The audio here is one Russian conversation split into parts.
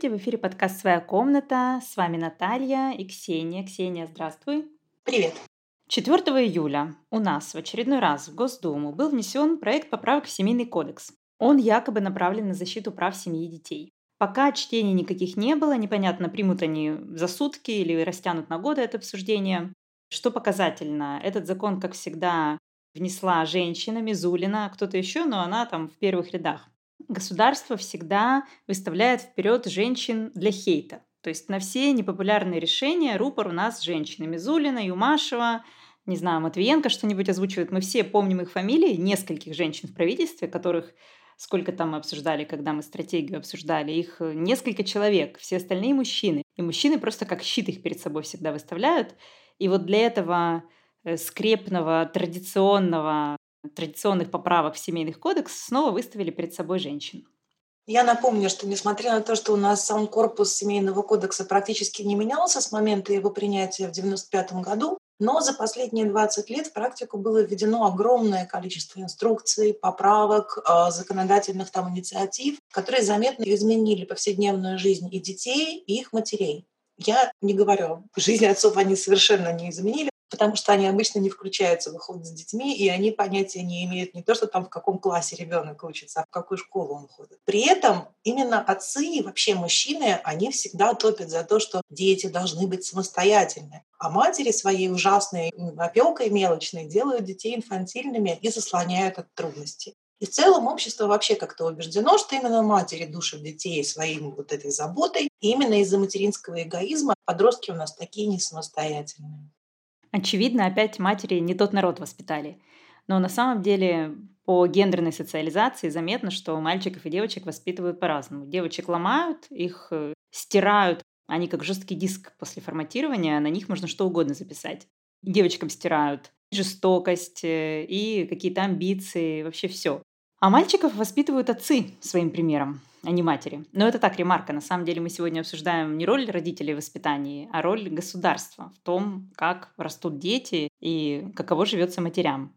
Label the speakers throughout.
Speaker 1: Здравствуйте, в эфире подкаст «Своя комната». С вами Наталья и Ксения. Ксения, здравствуй.
Speaker 2: Привет.
Speaker 1: 4 июля у нас в очередной раз в Госдуму был внесен проект поправок в Семейный кодекс. Он якобы направлен на защиту прав семьи и детей. Пока чтений никаких не было, непонятно, примут они за сутки или растянут на годы это обсуждение. Что показательно, этот закон, как всегда, внесла женщина Мизулина, кто-то еще, но она там в первых рядах. Государство всегда выставляет вперед женщин для хейта. То есть на все непопулярные решения рупор у нас женщины. Мизулина, Юмашева, не знаю, Матвиенко что-нибудь озвучивает. Мы все помним их фамилии, нескольких женщин в правительстве, которых сколько там мы обсуждали, когда мы стратегию обсуждали, их э, несколько человек, все остальные мужчины. И мужчины просто как щит их перед собой всегда выставляют. И вот для этого э, скрепного, традиционного, традиционных поправок в семейных кодекс снова выставили перед собой женщин.
Speaker 2: Я напомню, что несмотря на то, что у нас сам корпус семейного кодекса практически не менялся с момента его принятия в 1995 году, но за последние 20 лет в практику было введено огромное количество инструкций, поправок, а, законодательных там инициатив, которые заметно изменили повседневную жизнь и детей, и их матерей. Я не говорю, жизнь отцов они совершенно не изменили, потому что они обычно не включаются в уход с детьми, и они понятия не имеют не то, что там в каком классе ребенок учится, а в какую школу он ходит. При этом именно отцы и вообще мужчины, они всегда топят за то, что дети должны быть самостоятельны. А матери своей ужасной опекой мелочной делают детей инфантильными и заслоняют от трудностей. И в целом общество вообще как-то убеждено, что именно матери душат детей своим вот этой заботой. И именно из-за материнского эгоизма подростки у нас такие не самостоятельные.
Speaker 1: Очевидно, опять матери не тот народ воспитали. Но на самом деле по гендерной социализации заметно, что мальчиков и девочек воспитывают по-разному. Девочек ломают, их э, стирают, они как жесткий диск после форматирования, на них можно что угодно записать. Девочкам стирают жестокость э, и какие-то амбиции, вообще все. А мальчиков воспитывают отцы своим примером а не матери. Но это так, ремарка. На самом деле мы сегодня обсуждаем не роль родителей в воспитании, а роль государства в том, как растут дети и каково живется матерям.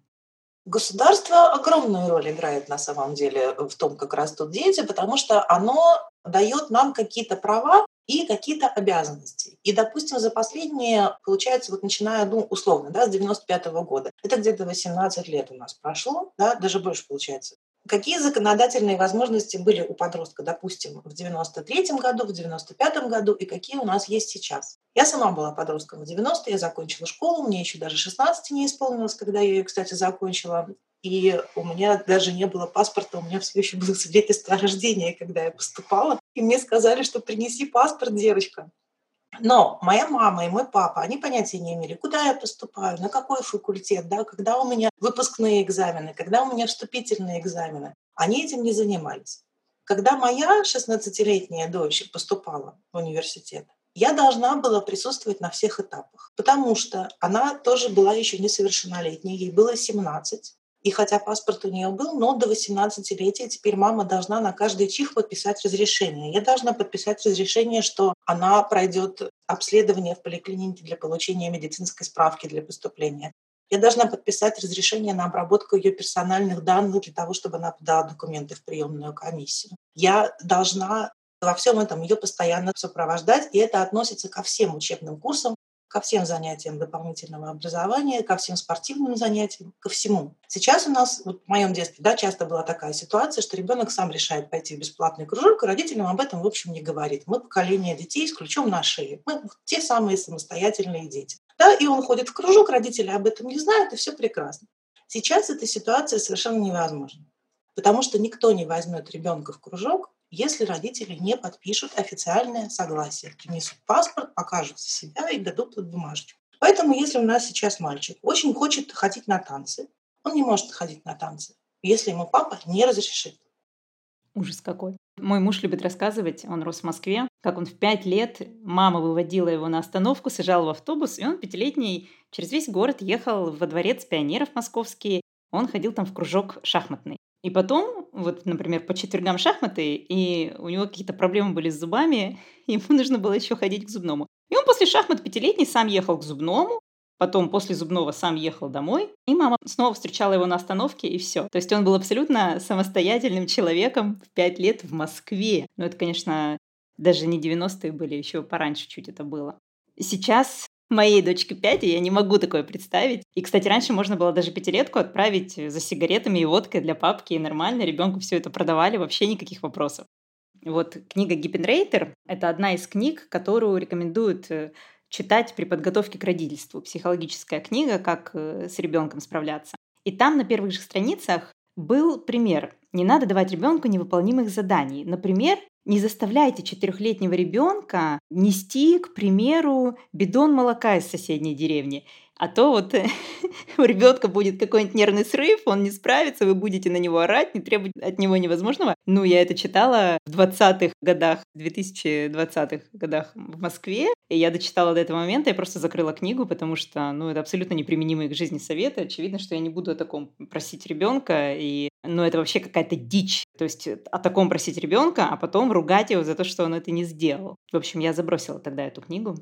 Speaker 2: Государство огромную роль играет на самом деле в том, как растут дети, потому что оно дает нам какие-то права и какие-то обязанности. И, допустим, за последние, получается, вот начиная, ну, условно, да, с 95 -го года, это где-то 18 лет у нас прошло, да, даже больше получается. Какие законодательные возможности были у подростка, допустим, в 93 году, в 95 году и какие у нас есть сейчас? Я сама была подростком в 90 я закончила школу, мне еще даже 16 не исполнилось, когда я ее, кстати, закончила. И у меня даже не было паспорта, у меня все еще было свидетельство о рождении, когда я поступала. И мне сказали, что принеси паспорт, девочка. Но моя мама и мой папа, они понятия не имели, куда я поступаю, на какой факультет, да, когда у меня выпускные экзамены, когда у меня вступительные экзамены. Они этим не занимались. Когда моя 16-летняя дочь поступала в университет, я должна была присутствовать на всех этапах, потому что она тоже была еще несовершеннолетней, ей было 17. И хотя паспорт у нее был, но до 18-летия теперь мама должна на каждый чих подписать разрешение. Я должна подписать разрешение, что она пройдет обследование в поликлинике для получения медицинской справки для поступления. Я должна подписать разрешение на обработку ее персональных данных для того, чтобы она подала документы в приемную комиссию. Я должна во всем этом ее постоянно сопровождать, и это относится ко всем учебным курсам, ко всем занятиям дополнительного образования, ко всем спортивным занятиям, ко всему. Сейчас у нас, вот в моем детстве, да, часто была такая ситуация, что ребенок сам решает пойти в бесплатный кружок, и родителям об этом, в общем, не говорит. Мы поколение детей с ключом на шее. Мы те самые самостоятельные дети. Да, и он ходит в кружок, родители об этом не знают, и все прекрасно. Сейчас эта ситуация совершенно невозможна, потому что никто не возьмет ребенка в кружок, если родители не подпишут официальное согласие, принесут паспорт, покажут себя и дадут эту бумажечку. Поэтому, если у нас сейчас мальчик очень хочет ходить на танцы, он не может ходить на танцы, если ему папа не разрешит.
Speaker 1: Ужас какой. Мой муж любит рассказывать, он рос в Москве, как он в пять лет, мама выводила его на остановку, сажал в автобус, и он пятилетний через весь город ехал во дворец пионеров московский. Он ходил там в кружок шахматный. И потом, вот, например, по четвергам шахматы, и у него какие-то проблемы были с зубами, ему нужно было еще ходить к зубному. И он после шахмат пятилетний сам ехал к зубному, потом после зубного сам ехал домой, и мама снова встречала его на остановке, и все. То есть он был абсолютно самостоятельным человеком в пять лет в Москве. Ну, это, конечно, Даже не 90-е были, еще пораньше чуть это было. Сейчас моей дочке 5, и я не могу такое представить. И, кстати, раньше можно было даже пятилетку отправить за сигаретами и водкой для папки, и нормально ребенку все это продавали, вообще никаких вопросов. Вот книга Гиппенрейтер — это одна из книг, которую рекомендуют э, читать при подготовке к родительству. Психологическая книга, как э, с ребенком справляться. И там на первых же страницах был пример. Не надо давать ребенку невыполнимых заданий. Например, не заставляйте четырехлетнего ребенка нести, к примеру, бидон молока из соседней деревни. А то вот у ребенка будет какой-нибудь нервный срыв, он не справится, вы будете на него орать, не требовать от него невозможного. Ну, я это читала в 20-х годах, 2020-х годах в Москве, и я дочитала до этого момента, я просто закрыла книгу, потому что, ну, это абсолютно неприменимые к жизни советы. Очевидно, что я не буду о таком просить ребенка, и, ну, это вообще какая-то дичь. То есть о таком просить ребенка, а потом ругать его за то, что он это не сделал. В общем, я забросила тогда эту книгу.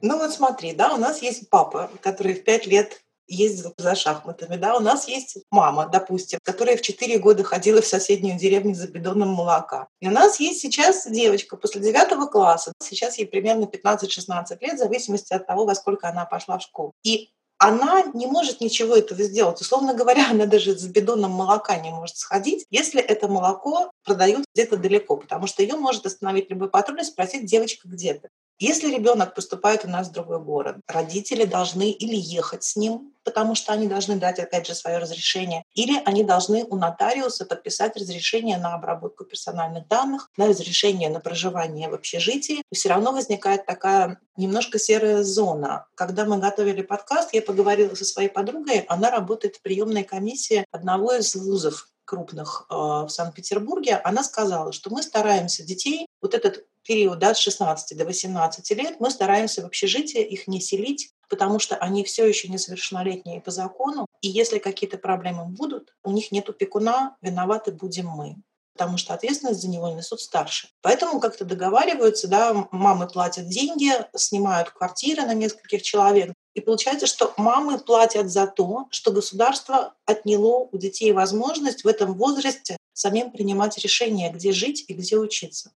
Speaker 2: Ну вот смотри, да, у нас есть папа, который в пять лет ездил за шахматами, да, у нас есть мама, допустим, которая в 4 года ходила в соседнюю деревню за бидоном молока. И у нас есть сейчас девочка после 9 класса, сейчас ей примерно 15-16 лет, в зависимости от того, во сколько она пошла в школу. И она не может ничего этого сделать. Условно говоря, она даже с бидоном молока не может сходить, если это молоко продают где-то далеко, потому что ее может остановить любой патруль и спросить, девочка, где ты? Если ребенок поступает у нас в другой город, родители должны или ехать с ним, потому что они должны дать, опять же, свое разрешение, или они должны у нотариуса подписать разрешение на обработку персональных данных, на разрешение на проживание в общежитии. Все равно возникает такая немножко серая зона. Когда мы готовили подкаст, я поговорила со своей подругой, она работает в приемной комиссии одного из вузов крупных э, в Санкт-Петербурге, она сказала, что мы стараемся детей вот этот период да, с 16 до 18 лет мы стараемся в общежитии их не селить, потому что они все еще несовершеннолетние по закону. И если какие-то проблемы будут, у них нет опекуна, виноваты будем мы потому что ответственность за него несут старше. Поэтому как-то договариваются, да, мамы платят деньги, снимают квартиры на нескольких человек. И получается, что мамы платят за то, что государство отняло у детей возможность в этом возрасте самим принимать решения, где жить и где учиться.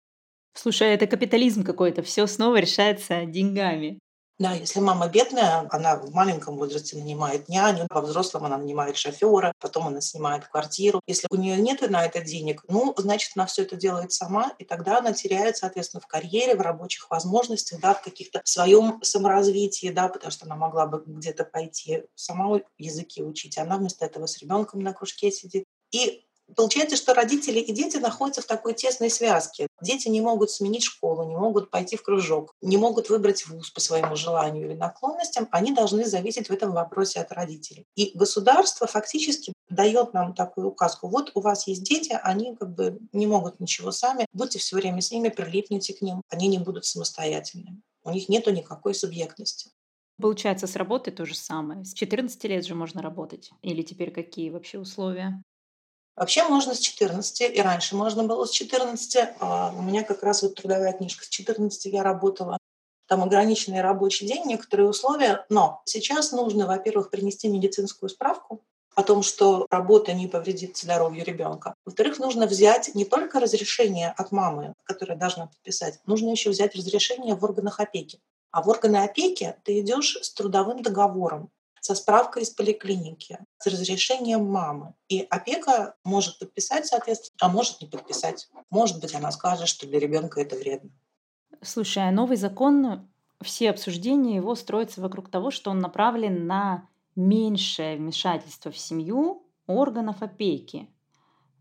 Speaker 1: Слушай, это капитализм какой-то, все снова решается деньгами.
Speaker 2: Да, если мама бедная, она в маленьком возрасте нанимает няню, во взрослом она нанимает шофера, потом она снимает квартиру. Если у нее нет на это денег, ну, значит, она все это делает сама, и тогда она теряет, соответственно, в карьере, в рабочих возможностях, да, в каких-то своем саморазвитии, да, потому что она могла бы где-то пойти сама языки учить, она вместо этого с ребенком на кружке сидит. И Получается, что родители и дети находятся в такой тесной связке. Дети не могут сменить школу, не могут пойти в кружок, не могут выбрать вуз по своему желанию или наклонностям. Они должны зависеть в этом вопросе от родителей. И государство фактически дает нам такую указку. Вот у вас есть дети, они как бы не могут ничего сами. Будьте все время с ними, прилипните к ним. Они не будут самостоятельными. У них нет никакой субъектности.
Speaker 1: Получается, с работы то же самое. С 14 лет же можно работать. Или теперь какие вообще условия?
Speaker 2: Вообще можно с 14, и раньше можно было с 14. А у меня как раз вот трудовая книжка с 14 я работала. Там ограниченный рабочий день, некоторые условия. Но сейчас нужно, во-первых, принести медицинскую справку о том, что работа не повредит здоровью ребенка. Во-вторых, нужно взять не только разрешение от мамы, которое должна подписать, нужно еще взять разрешение в органах опеки. А в органы опеки ты идешь с трудовым договором со справкой из поликлиники, с разрешением мамы. И опека может подписать, соответственно, а может не подписать. Может быть, она скажет, что для ребенка это вредно.
Speaker 1: Слушай, а новый закон, все обсуждения его строятся вокруг того, что он направлен на меньшее вмешательство в семью органов опеки.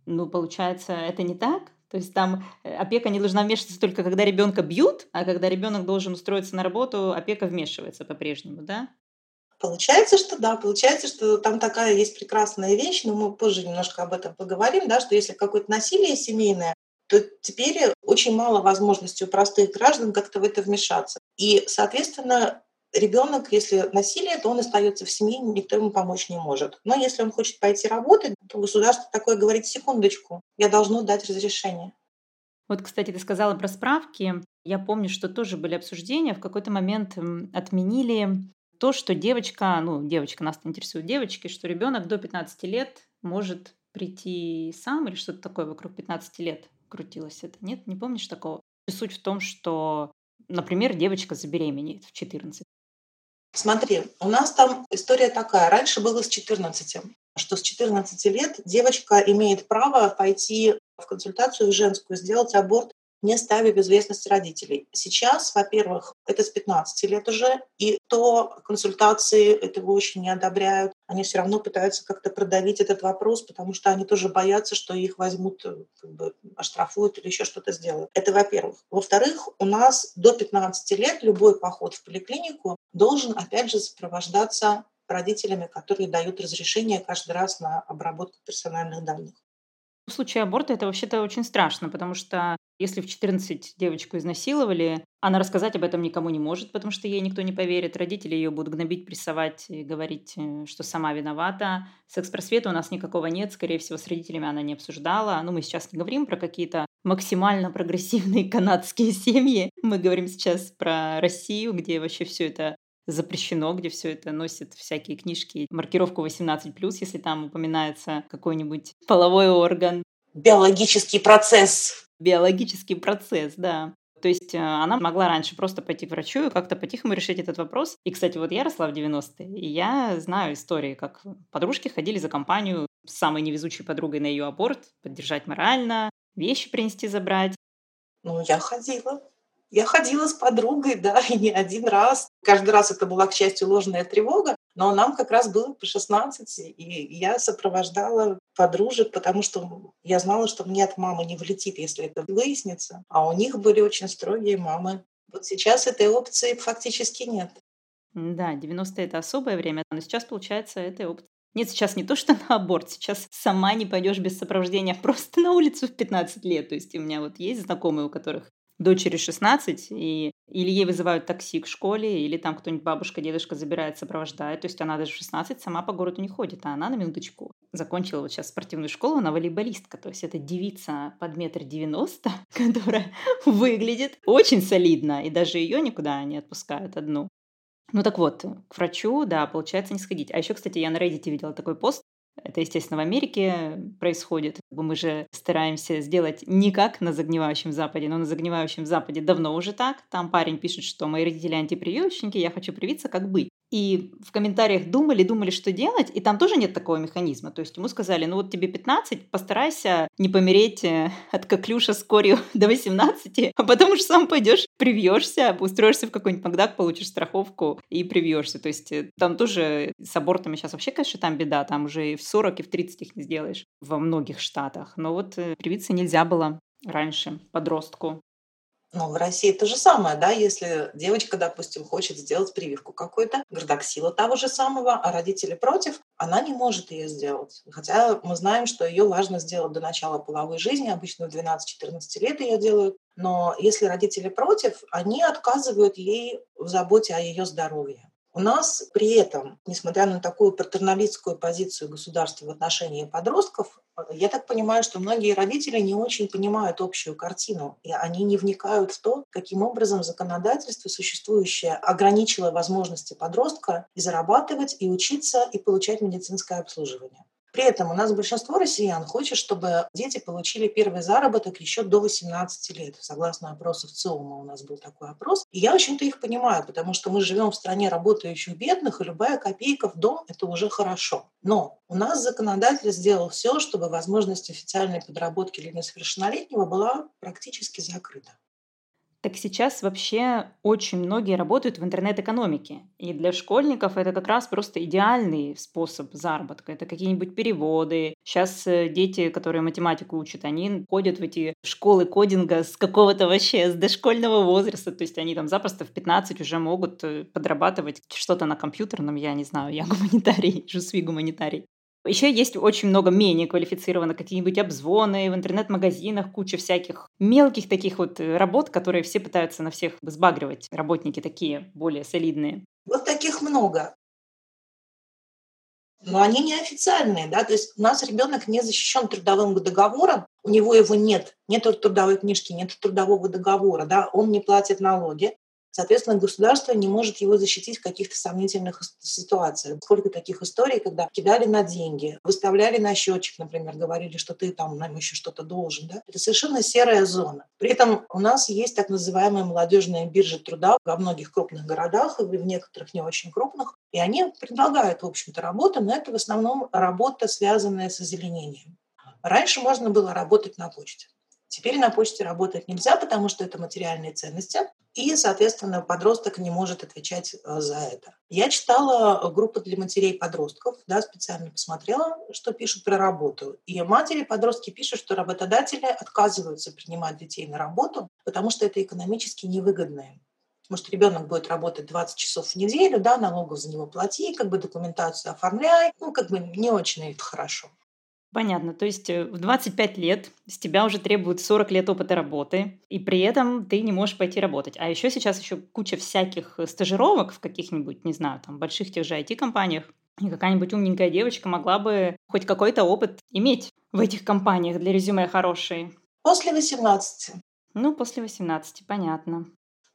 Speaker 1: Ну, получается, это не так? То есть там э, опека не должна вмешиваться только когда ребенка бьют, а когда ребенок должен устроиться на работу, опека вмешивается по-прежнему, да?
Speaker 2: Получается, что да, получается, что там такая есть прекрасная вещь, но мы позже немножко об этом поговорим, да, что если какое-то насилие семейное, то теперь очень мало возможностей у простых граждан как-то в это вмешаться. И, соответственно, ребенок, если насилие, то он остается в семье, никто ему помочь не может. Но если он хочет пойти работать, то государство такое говорит, секундочку, я должно дать разрешение.
Speaker 1: Вот, кстати, ты сказала про справки. Я помню, что тоже были обсуждения. В какой-то момент отменили то, что девочка, ну, девочка, нас интересуют девочки, что ребенок до 15 лет может прийти сам или что-то такое вокруг 15 лет крутилось это. Нет, не помнишь такого? Суть в том, что, например, девочка забеременеет в 14.
Speaker 2: Смотри, у нас там история такая. Раньше было с 14, что с 14 лет девочка имеет право пойти в консультацию женскую, сделать аборт не ставя в известность родителей. Сейчас, во-первых, это с 15 лет уже, и то консультации этого очень не одобряют. Они все равно пытаются как-то продавить этот вопрос, потому что они тоже боятся, что их возьмут, э, как бы оштрафуют или еще что-то сделают. Это во-первых. Во-вторых, у нас до 15 лет любой поход в поликлинику должен, опять же, сопровождаться родителями, которые дают разрешение каждый раз на обработку персональных данных.
Speaker 1: В случае аборта это вообще-то очень страшно, потому что если в 14 девочку изнасиловали, она рассказать об этом никому не может, потому что ей никто не поверит. Родители ее будут гнобить, прессовать и говорить, э, что сама виновата. Секс-просвета у нас никакого нет, скорее всего, с родителями она не обсуждала. Ну, мы сейчас не говорим про какие-то максимально прогрессивные канадские семьи. Мы говорим сейчас про Россию, где вообще все это запрещено, где все это носит всякие книжки, маркировку 18+, если там упоминается какой-нибудь половой орган.
Speaker 2: Биологический процесс
Speaker 1: биологический процесс, да. То есть э, она могла раньше просто пойти к врачу и как-то по-тихому решить этот вопрос. И, кстати, вот я росла в 90-е, и я знаю истории, как подружки ходили за компанию с самой невезучей подругой на ее аборт, поддержать морально, вещи принести забрать.
Speaker 2: Ну, я ходила. Я ходила с подругой, да, и не один раз. Каждый раз это была, к счастью, ложная тревога, но нам как раз было по 16, и я сопровождала подружек, потому что я знала, что мне от мамы не влетит, если это выяснится. А у них были очень строгие мамы. Вот сейчас этой опции фактически нет.
Speaker 1: Да, 90-е — это особое время, но сейчас, получается, этой опции нет, сейчас не то, что на аборт, сейчас сама не пойдешь без сопровождения просто на улицу в 15 лет. То есть у меня вот есть знакомые, у которых дочери 16, и или ей вызывают такси к школе, или там кто-нибудь бабушка, дедушка забирает, сопровождает. То есть она даже в 16 сама по городу не ходит, а она на минуточку закончила вот сейчас спортивную школу, она волейболистка. То есть это девица под метр девяносто, которая выглядит очень солидно, и даже ее никуда не отпускают одну. Ну так вот, к врачу, да, получается не сходить. А еще, кстати, я на Reddit видела такой пост, это, естественно, в Америке происходит. Мы же стараемся сделать не как на загнивающем Западе, но на загнивающем Западе давно уже так. Там парень пишет, что мои родители антипрививочники, я хочу привиться, как быть и в комментариях думали, думали, что делать, и там тоже нет такого механизма. То есть ему сказали, ну вот тебе 15, постарайся не помереть э, от коклюша с корью до 18, а потом уж сам пойдешь, привьешься, устроишься в какой-нибудь Макдак, получишь страховку и привьешься. То есть э, там тоже с абортами сейчас вообще, конечно, там беда, там уже и в 40, и в 30 их не сделаешь во многих штатах. Но вот э, привиться нельзя было раньше подростку.
Speaker 2: Ну, в России то же самое, да, если девочка, допустим, хочет сделать прививку какой-то, гордоксила того же самого, а родители против, она не может ее сделать. Хотя мы знаем, что ее важно сделать до начала половой жизни, обычно в 12-14 лет ее делают. Но если родители против, они отказывают ей в заботе о ее здоровье. У нас при этом, несмотря на такую патерналистскую позицию государства в отношении подростков, я так понимаю, что многие родители не очень понимают общую картину, и они не вникают в то, каким образом законодательство существующее ограничило возможности подростка и зарабатывать, и учиться, и получать медицинское обслуживание. При этом у нас большинство россиян хочет, чтобы дети получили первый заработок еще до 18 лет. Согласно опросу в ЦИОМа у нас был такой опрос. И я, общем-то, их понимаю, потому что мы живем в стране работающих бедных, и любая копейка в дом – это уже хорошо. Но у нас законодатель сделал все, чтобы возможность официальной подработки для несовершеннолетнего была практически закрыта.
Speaker 1: Так сейчас вообще очень многие работают в интернет-экономике. И для школьников это как раз просто идеальный способ заработка. Это какие-нибудь переводы. Сейчас э, дети, которые математику учат, они ходят в эти школы кодинга с какого-то вообще, с дошкольного возраста. То есть они там запросто в 15 уже могут э, подрабатывать что-то на компьютерном, я не знаю, я гуманитарий, жусви гуманитарий. Еще есть очень много менее квалифицированных, какие-нибудь обзвоны в интернет-магазинах, куча всяких мелких таких вот э, работ, которые все пытаются на всех сбагривать, работники такие более солидные.
Speaker 2: Вот таких много. Но они неофициальные, да, то есть у нас ребенок не защищен трудовым договором, у него его нет, нет трудовой книжки, нет трудового договора, да, он не платит налоги, Соответственно, государство не может его защитить в каких-то сомнительных ситуациях. Сколько таких историй, когда кидали на деньги, выставляли на счетчик, например, говорили, что ты там нам еще что-то должен. Да? Это совершенно серая зона. При этом у нас есть так называемая молодежная биржа труда во многих крупных городах и в некоторых не очень крупных. И они предлагают, в общем-то, работу, но это в основном работа, связанная с озеленением. Раньше можно было работать на почте. Теперь на почте работать нельзя, потому что это материальные ценности, и, соответственно, подросток не может отвечать э, за это. Я читала группу для матерей-подростков, да, специально посмотрела, что пишут про работу. И матери-подростки пишут, что работодатели отказываются принимать детей на работу, потому что это экономически невыгодно что ребенок будет работать 20 часов в неделю, да, налогов за него плати, как бы документацию оформляй, ну, как бы не очень это хорошо.
Speaker 1: Понятно. То есть э, в 25 лет с тебя уже требуют 40 лет опыта работы, и при этом ты не можешь пойти работать. А еще сейчас еще куча всяких э, стажировок в каких-нибудь, не знаю, там, больших тех же IT-компаниях, и какая-нибудь умненькая девочка могла бы хоть какой-то опыт иметь в этих компаниях для резюме хороший.
Speaker 2: После 18.
Speaker 1: Ну, после 18, понятно.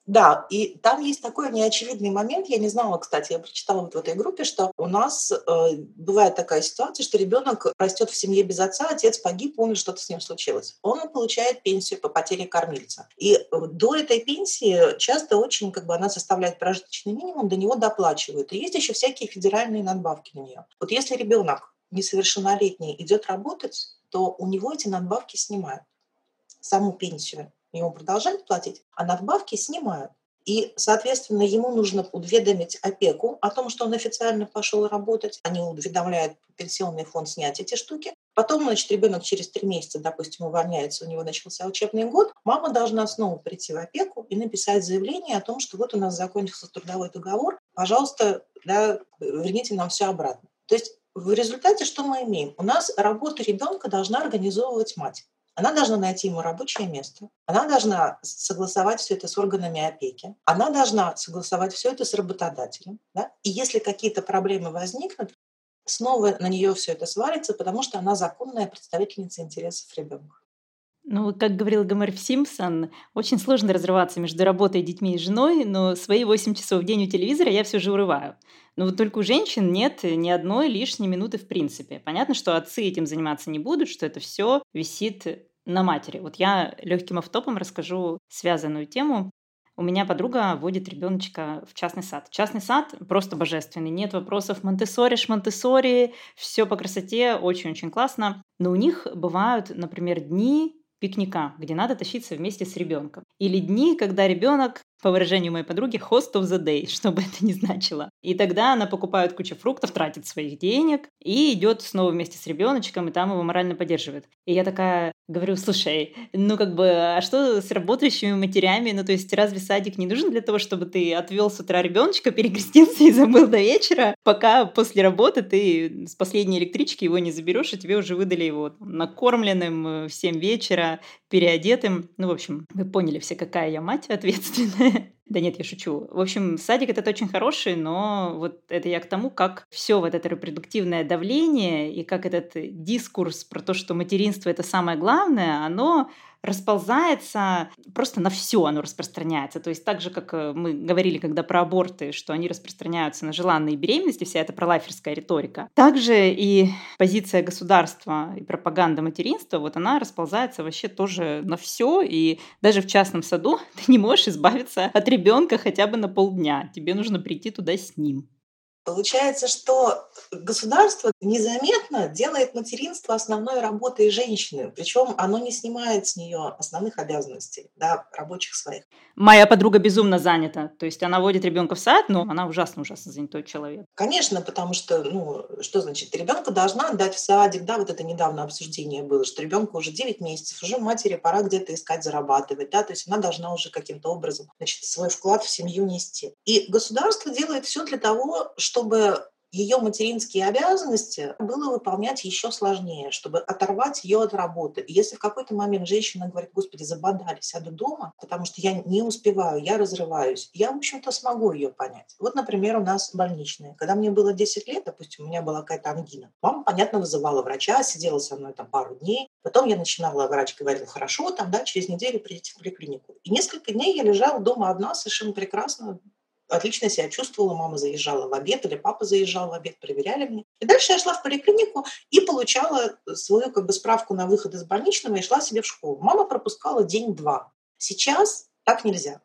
Speaker 2: Да, и там есть такой неочевидный момент. Я не знала, кстати, я прочитала вот в этой группе, что у нас э, бывает такая ситуация, что ребенок растет в семье без отца, отец погиб, помнит, что-то с ним случилось. Он получает пенсию по потере кормильца. И э, до этой пенсии часто очень, как бы она составляет прожиточный минимум, до него доплачивают. И есть еще всякие федеральные надбавки на нее. Вот если ребенок несовершеннолетний идет работать, то у него эти надбавки снимают саму пенсию ему продолжают платить, а надбавки снимают. И, соответственно, ему нужно уведомить опеку о том, что он официально пошел работать. Они уведомляют пенсионный фонд снять эти штуки. Потом, значит, ребенок через три месяца, допустим, увольняется, у него начался учебный год. Мама должна снова прийти в опеку и написать заявление о том, что вот у нас закончился трудовой договор, пожалуйста, да, верните нам все обратно. То есть в результате что мы имеем? У нас работу ребенка должна организовывать мать. Она должна найти ему рабочее место, она должна согласовать все это с органами опеки, она должна согласовать все это с работодателем. Да? И если какие-то проблемы возникнут, снова на нее все это свалится, потому что она законная представительница интересов ребенка.
Speaker 1: Ну, как говорил Гомер Симпсон, очень сложно разрываться между работой, детьми и женой, но свои 8 часов в день у телевизора я все же урываю. Но вот только у женщин нет ни одной лишней минуты в принципе. Понятно, что отцы этим заниматься не будут, что это все висит на матери. Вот я легким автопом расскажу связанную тему. У меня подруга водит ребеночка в частный сад. Частный сад просто божественный. Нет вопросов Монтессори, шмонтессори, все по красоте, очень-очень классно. Но у них бывают, например, дни пикника, где надо тащиться вместе с ребенком. Или дни, когда ребенок по выражению моей подруги, host of the day, что бы это ни значило. И тогда она покупает кучу фруктов, тратит своих денег и идет снова вместе с ребеночком, и там его морально поддерживает. И я такая говорю, слушай, ну как бы, а что с работающими матерями? Ну то есть разве садик не нужен для того, чтобы ты отвел с утра ребеночка, перекрестился и забыл до вечера, пока после работы ты с последней электрички его не заберешь, и тебе уже выдали его накормленным э, в 7 вечера, переодетым. Ну, в общем, вы поняли все, какая я мать ответственная. Да нет, я шучу. В общем, садик этот очень хороший, но вот это я к тому, как все вот это репродуктивное давление и как этот дискурс про то, что материнство это самое главное, оно расползается просто на все, оно распространяется. То есть так же, как э, мы говорили, когда про аборты, что они распространяются на желанные беременности, вся эта пролайферская риторика. Также и позиция государства и пропаганда материнства, вот она расползается вообще тоже на все, и даже в частном саду ты не можешь избавиться от ребенка хотя бы на полдня. Тебе нужно прийти туда с ним.
Speaker 2: Получается, что государство незаметно делает материнство основной работой женщины, причем оно не снимает с нее основных обязанностей, да, рабочих своих.
Speaker 1: Моя подруга безумно занята, то есть она водит ребенка в сад, но она ужасно-ужасно занятой человек.
Speaker 2: Конечно, потому что, ну, что значит, ребенка должна отдать в садик, да, вот это недавно обсуждение было, что ребенку уже 9 месяцев, уже матери пора где-то искать зарабатывать, да, то есть она должна уже каким-то образом, значит, свой вклад в семью нести. И государство делает все для того, чтобы ее материнские обязанности было выполнять еще сложнее, чтобы оторвать ее от работы. И если в какой-то момент женщина говорит, господи, забодали, сяду дома, потому что я не успеваю, я разрываюсь, я, в общем-то, смогу ее понять. Вот, например, у нас больничные. Когда мне было 10 лет, допустим, у меня была какая-то ангина, мама, понятно, вызывала врача, сидела со мной там пару дней, потом я начинала, врач говорил, хорошо, там, да, через неделю придите в поликлинику. И несколько дней я лежала дома одна, совершенно прекрасно, отлично себя чувствовала, мама заезжала в обед или папа заезжал в обед, проверяли меня. И дальше я шла в поликлинику и получала свою как бы справку на выход из больничного и шла себе в школу. Мама пропускала день-два. Сейчас так нельзя.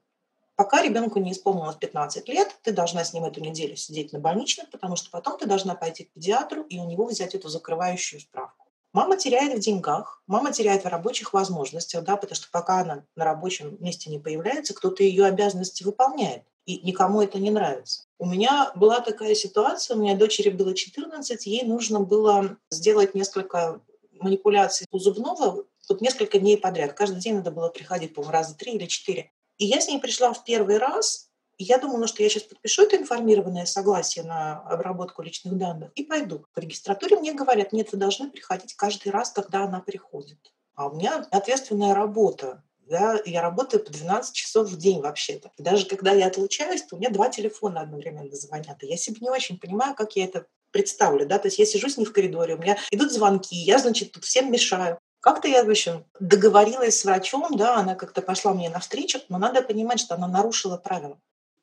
Speaker 2: Пока ребенку не исполнилось 15 лет, ты должна с ним эту неделю сидеть на больничном, потому что потом ты должна пойти к педиатру и у него взять эту закрывающую справку. Мама теряет в деньгах, мама теряет в рабочих возможностях, да, потому что пока она на рабочем месте не появляется, кто-то ее обязанности выполняет и никому это не нравится. У меня была такая ситуация, у меня дочери было 14, ей нужно было сделать несколько манипуляций у зубного вот несколько дней подряд. Каждый день надо было приходить, по-моему, раза три или четыре. И я с ней пришла в первый раз, и я думала, что я сейчас подпишу это информированное согласие на обработку личных данных и пойду. В регистратуре мне говорят, нет, вы должны приходить каждый раз, когда она приходит. А у меня ответственная работа да, я работаю по 12 часов в день вообще-то. И даже когда я отлучаюсь, то у меня два телефона одновременно звонят. И я себе не очень понимаю, как я это представлю, да, то есть я сижу с ней в коридоре, у меня идут звонки, я, значит, тут всем мешаю. Как-то я, в общем, договорилась с врачом, да, она как-то пошла мне навстречу, но надо понимать, что она нарушила правила.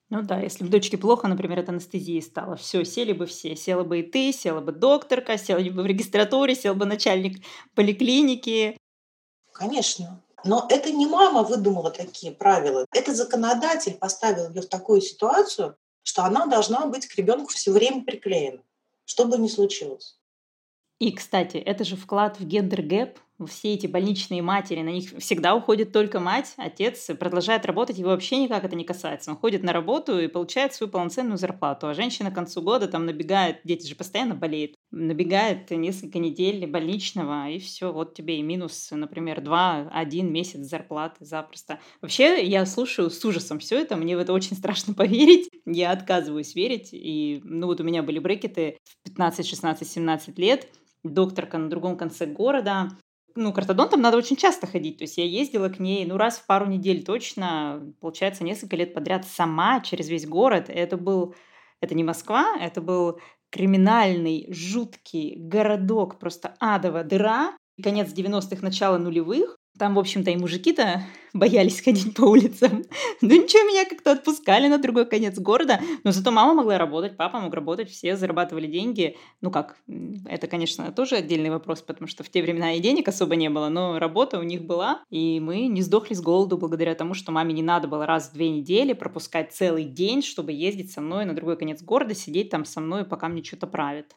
Speaker 1: Ну да, если в дочке плохо, например, от анестезии стало, все, сели бы все, села бы и ты, села бы докторка, села бы в регистратуре, сел бы начальник поликлиники.
Speaker 2: Конечно. Но это не мама выдумала такие правила. Это законодатель поставил ее в такую ситуацию, что она должна быть к ребенку все время приклеена, что бы ни случилось.
Speaker 1: И, кстати, это же вклад в gender gap, все эти больничные матери, на них всегда уходит только мать, отец продолжает работать, его вообще никак это не касается. Он ходит на работу и получает свою полноценную зарплату, а женщина к концу года там набегает, дети же постоянно болеют, набегает несколько недель больничного, и все, вот тебе и минус, например, два, один месяц зарплаты запросто. Вообще, я слушаю с ужасом все это, мне в это очень страшно поверить, я отказываюсь верить, и, ну вот у меня были брекеты в 15, 16, 17 лет, докторка на другом конце города, ну, к ортодонтам надо очень часто ходить. То есть я ездила к ней, ну, раз в пару недель точно, получается, несколько лет подряд сама через весь город. Это был, это не Москва, это был криминальный, жуткий городок, просто адовая дыра. Конец 90-х, начало нулевых. Там, в общем-то, и мужики-то боялись ходить по улицам. Ну ничего, меня как-то отпускали на другой конец города. Но зато мама могла работать, папа мог работать, все зарабатывали деньги. Ну как, это, конечно, тоже отдельный вопрос, потому что в те времена и денег особо не было, но работа у них была. И мы не сдохли с голоду благодаря тому, что маме не надо было раз в две недели пропускать целый день, чтобы ездить со мной на другой конец города, сидеть там со мной, пока мне что-то правит.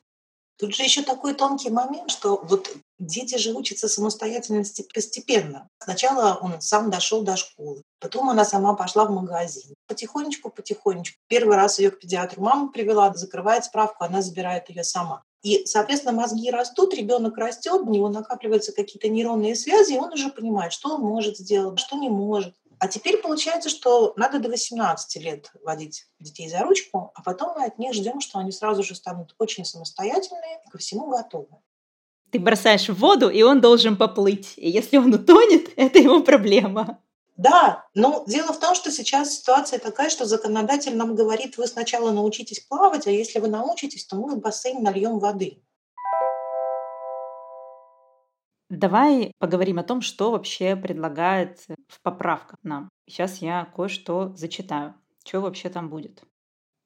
Speaker 2: Тут же еще такой тонкий момент, что вот дети же учатся самостоятельности постепенно. Сначала он сам дошел до школы, потом она сама пошла в магазин. Потихонечку, потихонечку. Первый раз ее к педиатру мама привела, закрывает справку, она забирает ее сама. И, соответственно, мозги растут, ребенок растет, у него накапливаются какие-то нейронные связи, и он уже понимает, что он может сделать, что не может. А теперь получается, что надо до 18 лет водить детей за ручку, а потом мы от них ждем, что они сразу же станут очень самостоятельные и ко всему готовы.
Speaker 1: Ты бросаешь в воду, и он должен поплыть. И если он утонет, это его проблема.
Speaker 2: Да, но дело в том, что сейчас ситуация такая, что законодатель нам говорит, вы сначала научитесь плавать, а если вы научитесь, то мы в бассейн нальем воды.
Speaker 1: Давай поговорим о том, что вообще предлагает в поправках нам. Сейчас я кое-что зачитаю. Что вообще там будет?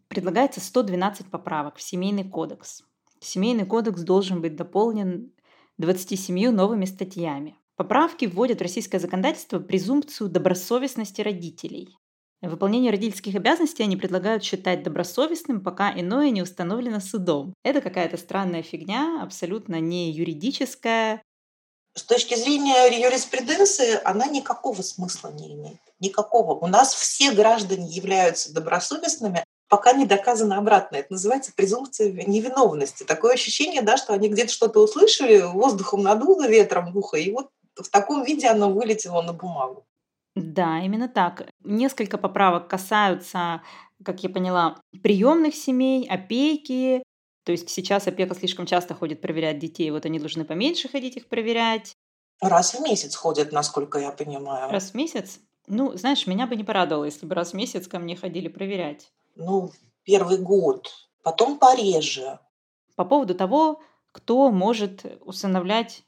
Speaker 1: Предлагается 112 поправок в Семейный кодекс. Семейный кодекс должен быть дополнен 27 новыми статьями. Поправки вводят в российское законодательство презумпцию добросовестности родителей. Выполнение родительских обязанностей они предлагают считать добросовестным, пока иное не установлено судом. Это какая-то странная фигня, абсолютно не юридическая,
Speaker 2: с точки зрения юриспруденции она никакого смысла не имеет. Никакого. У нас все граждане являются добросовестными, пока не доказано обратное. Это называется презумпция невиновности. Такое ощущение, да, что они где-то что-то услышали, воздухом надуло, ветром в ухо, и вот в таком виде оно вылетело на бумагу.
Speaker 1: Да, именно так. Несколько поправок касаются, как я поняла, приемных семей, опеки, То есть сейчас опека слишком часто ходит проверять детей, вот они должны поменьше ходить их проверять.
Speaker 2: Раз в месяц ходят, насколько я понимаю.
Speaker 1: Раз в месяц? Ну, знаешь, меня бы не порадовало, если бы раз в месяц ко мне ходили проверять.
Speaker 2: Ну, первый год, потом пореже.
Speaker 1: По поводу того, кто может усыновлять,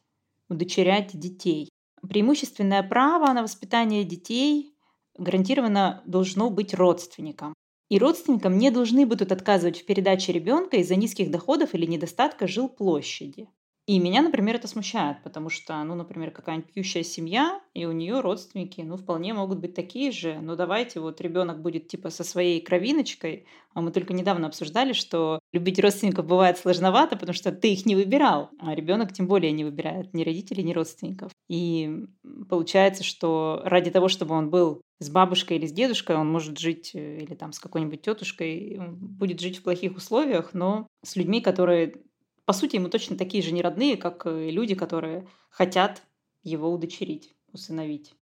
Speaker 1: удочерять детей. Преимущественное право на воспитание детей гарантированно должно быть родственникам. И родственникам не должны будут отказывать в передаче ребенка из-за низких доходов или недостатка жилплощади. И меня, например, это смущает, потому что, ну, например, какая-нибудь пьющая семья, и у нее родственники, ну, вполне могут быть такие же. Но давайте вот ребенок будет типа со своей кровиночкой, а мы только недавно обсуждали, что любить родственников бывает сложновато, потому что ты их не выбирал, а ребенок тем более не выбирает ни родителей, ни родственников. И получается, что ради того, чтобы он был с бабушкой или с дедушкой, он может жить э, или там с какой-нибудь тетушкой, будет жить в плохих условиях, но с людьми, которые по сути, ему точно такие же неродные, как и люди, которые хотят его удочерить, усыновить.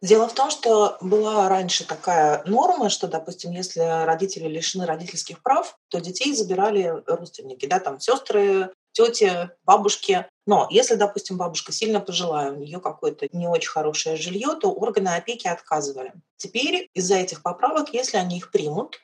Speaker 2: Дело в том, что была раньше такая норма, что, допустим, если родители лишены родительских прав, то детей забирали родственники, да, там сестры, тети, бабушки. Но если, допустим, бабушка сильно пожилая, у нее какое-то не очень хорошее жилье, то органы опеки отказывали. Теперь из-за этих поправок, если они их примут,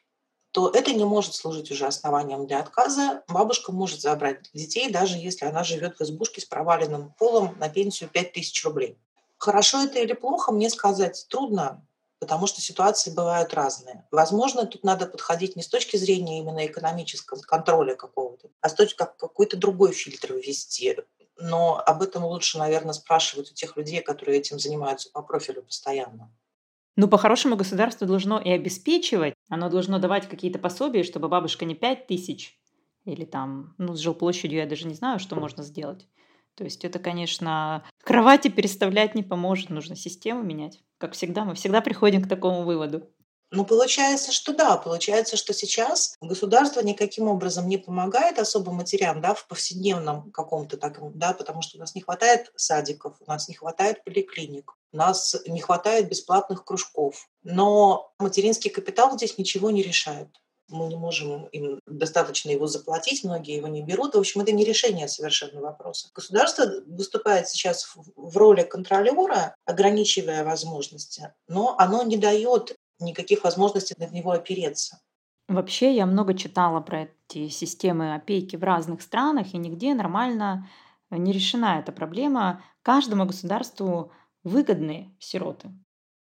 Speaker 2: то это не может служить уже основанием для отказа. Бабушка может забрать детей, даже если она живет в избушке с проваленным полом на пенсию 5000 рублей. Хорошо это или плохо, мне сказать трудно, потому что ситуации бывают разные. Возможно, тут надо подходить не с точки зрения именно экономического контроля какого-то, а с точки как какой-то другой фильтр ввести. Но об этом лучше, наверное, спрашивать у тех людей, которые этим занимаются по профилю постоянно.
Speaker 1: Ну, по-хорошему, государство должно и обеспечивать, оно должно давать какие-то пособия, чтобы бабушка не 5 тысяч или там, ну, с жилплощадью я даже не знаю, что можно сделать. То есть это, конечно, кровати переставлять не поможет, нужно систему менять. Как всегда, мы всегда приходим к такому выводу.
Speaker 2: Ну, получается, что да. Получается, что сейчас государство никаким образом не помогает особо матерям да, в повседневном каком-то таком, да, потому что у нас не хватает садиков, у нас не хватает поликлиник, у нас не хватает бесплатных кружков. Но материнский капитал здесь ничего не решает. Мы не можем им достаточно его заплатить, многие его не берут. В общем, это не решение совершенно вопроса. Государство выступает сейчас в роли контролера, ограничивая возможности, но оно не дает никаких возможностей на него опереться.
Speaker 1: Вообще, я много читала про эти системы опеки в разных странах, и нигде нормально не решена эта проблема. Каждому государству выгодны сироты.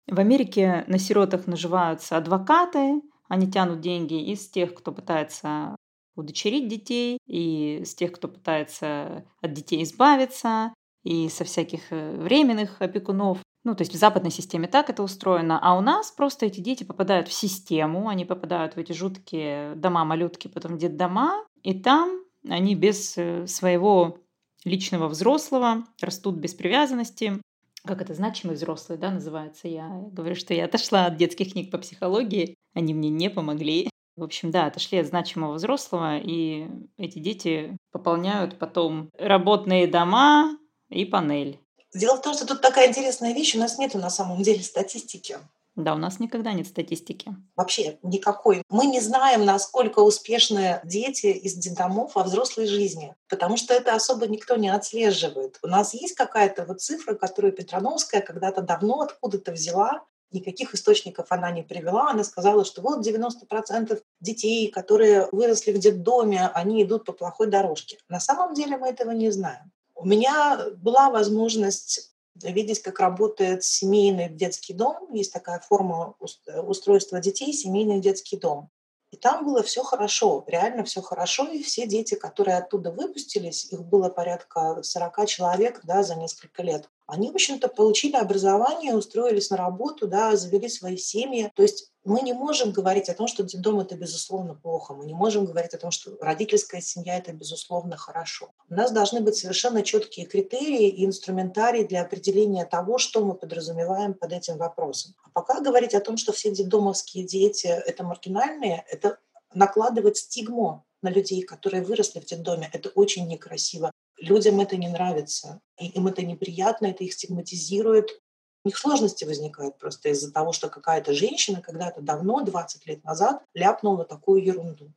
Speaker 1: В Америке на сиротах наживаются адвокаты, они тянут деньги из тех, кто пытается удочерить детей, и с тех, кто пытается от детей избавиться, и со всяких э, временных опекунов. Ну, то есть в западной системе так это устроено, а у нас просто эти дети попадают в систему, они попадают в эти жуткие дома-малютки, потом детдома, и там они без э, своего личного взрослого растут без привязанности. Как это значимый взрослый, да, называется. Я говорю, что я отошла от детских книг по психологии, они мне не помогли. В общем, да, отошли от значимого взрослого, и эти дети пополняют потом работные дома и панель.
Speaker 2: Дело в том, что тут такая интересная вещь, у нас нет на самом деле статистики.
Speaker 1: Да, у нас никогда нет статистики.
Speaker 2: Вообще никакой. Мы не знаем, насколько успешны дети из детдомов во взрослой жизни, потому что это особо никто не отслеживает. У нас есть какая-то вот цифра, которую Петрановская когда-то давно откуда-то взяла, никаких источников она не привела. Она сказала, что вот 90% детей, которые выросли в детдоме, они идут по плохой дорожке. На самом деле мы этого не знаем. У меня была возможность видеть, как работает семейный детский дом. Есть такая форма устройства детей, семейный детский дом. И там было все хорошо, реально все хорошо. И все дети, которые оттуда выпустились, их было порядка 40 человек да, за несколько лет, они, в общем-то, получили образование, устроились на работу, да, завели свои семьи. То есть мы не можем говорить о том, что детдом – это безусловно плохо. Мы не можем говорить о том, что родительская семья – это безусловно хорошо. У нас должны быть совершенно четкие критерии и инструментарии для определения того, что мы подразумеваем под этим вопросом. А пока говорить о том, что все детдомовские дети – это маргинальные, это накладывать стигму на людей, которые выросли в детдоме. Это очень некрасиво. Людям это не нравится, и им это неприятно, это их стигматизирует. У них сложности возникают просто из-за того, что какая-то женщина когда-то давно, 20 лет назад, ляпнула такую ерунду.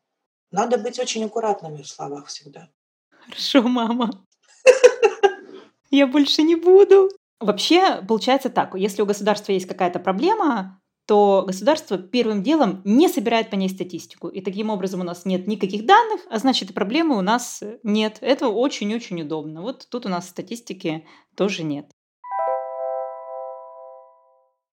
Speaker 2: Надо быть очень аккуратными в словах всегда.
Speaker 1: Хорошо, мама. Я больше не буду. Вообще, получается так, если у государства есть какая-то проблема, то государство первым делом не собирает по ней статистику. И таким образом у нас нет никаких данных, а значит и проблемы у нас нет. Это очень-очень удобно. Вот тут у нас статистики тоже нет.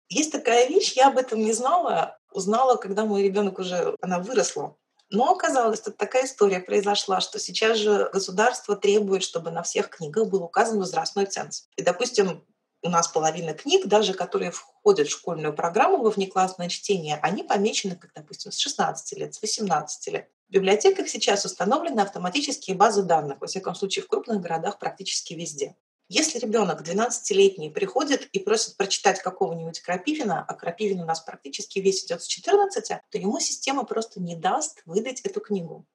Speaker 2: Есть такая вещь, я об этом не знала, узнала, когда мой ребенок уже, она выросла. Но оказалось, что такая история произошла, что сейчас же государство требует, чтобы на всех книгах был указан возрастной ценз. И, допустим, у нас половина книг, даже которые входят в школьную программу во внеклассное чтение, они помечены, как, допустим, с 16 лет, с 18 лет. В библиотеках сейчас установлены автоматические базы данных, во всяком случае, в крупных городах практически везде. Если ребенок 12-летний приходит и просит прочитать какого-нибудь Крапивина, а Крапивин у нас практически весь идет с 14, то ему система просто не даст выдать эту книгу.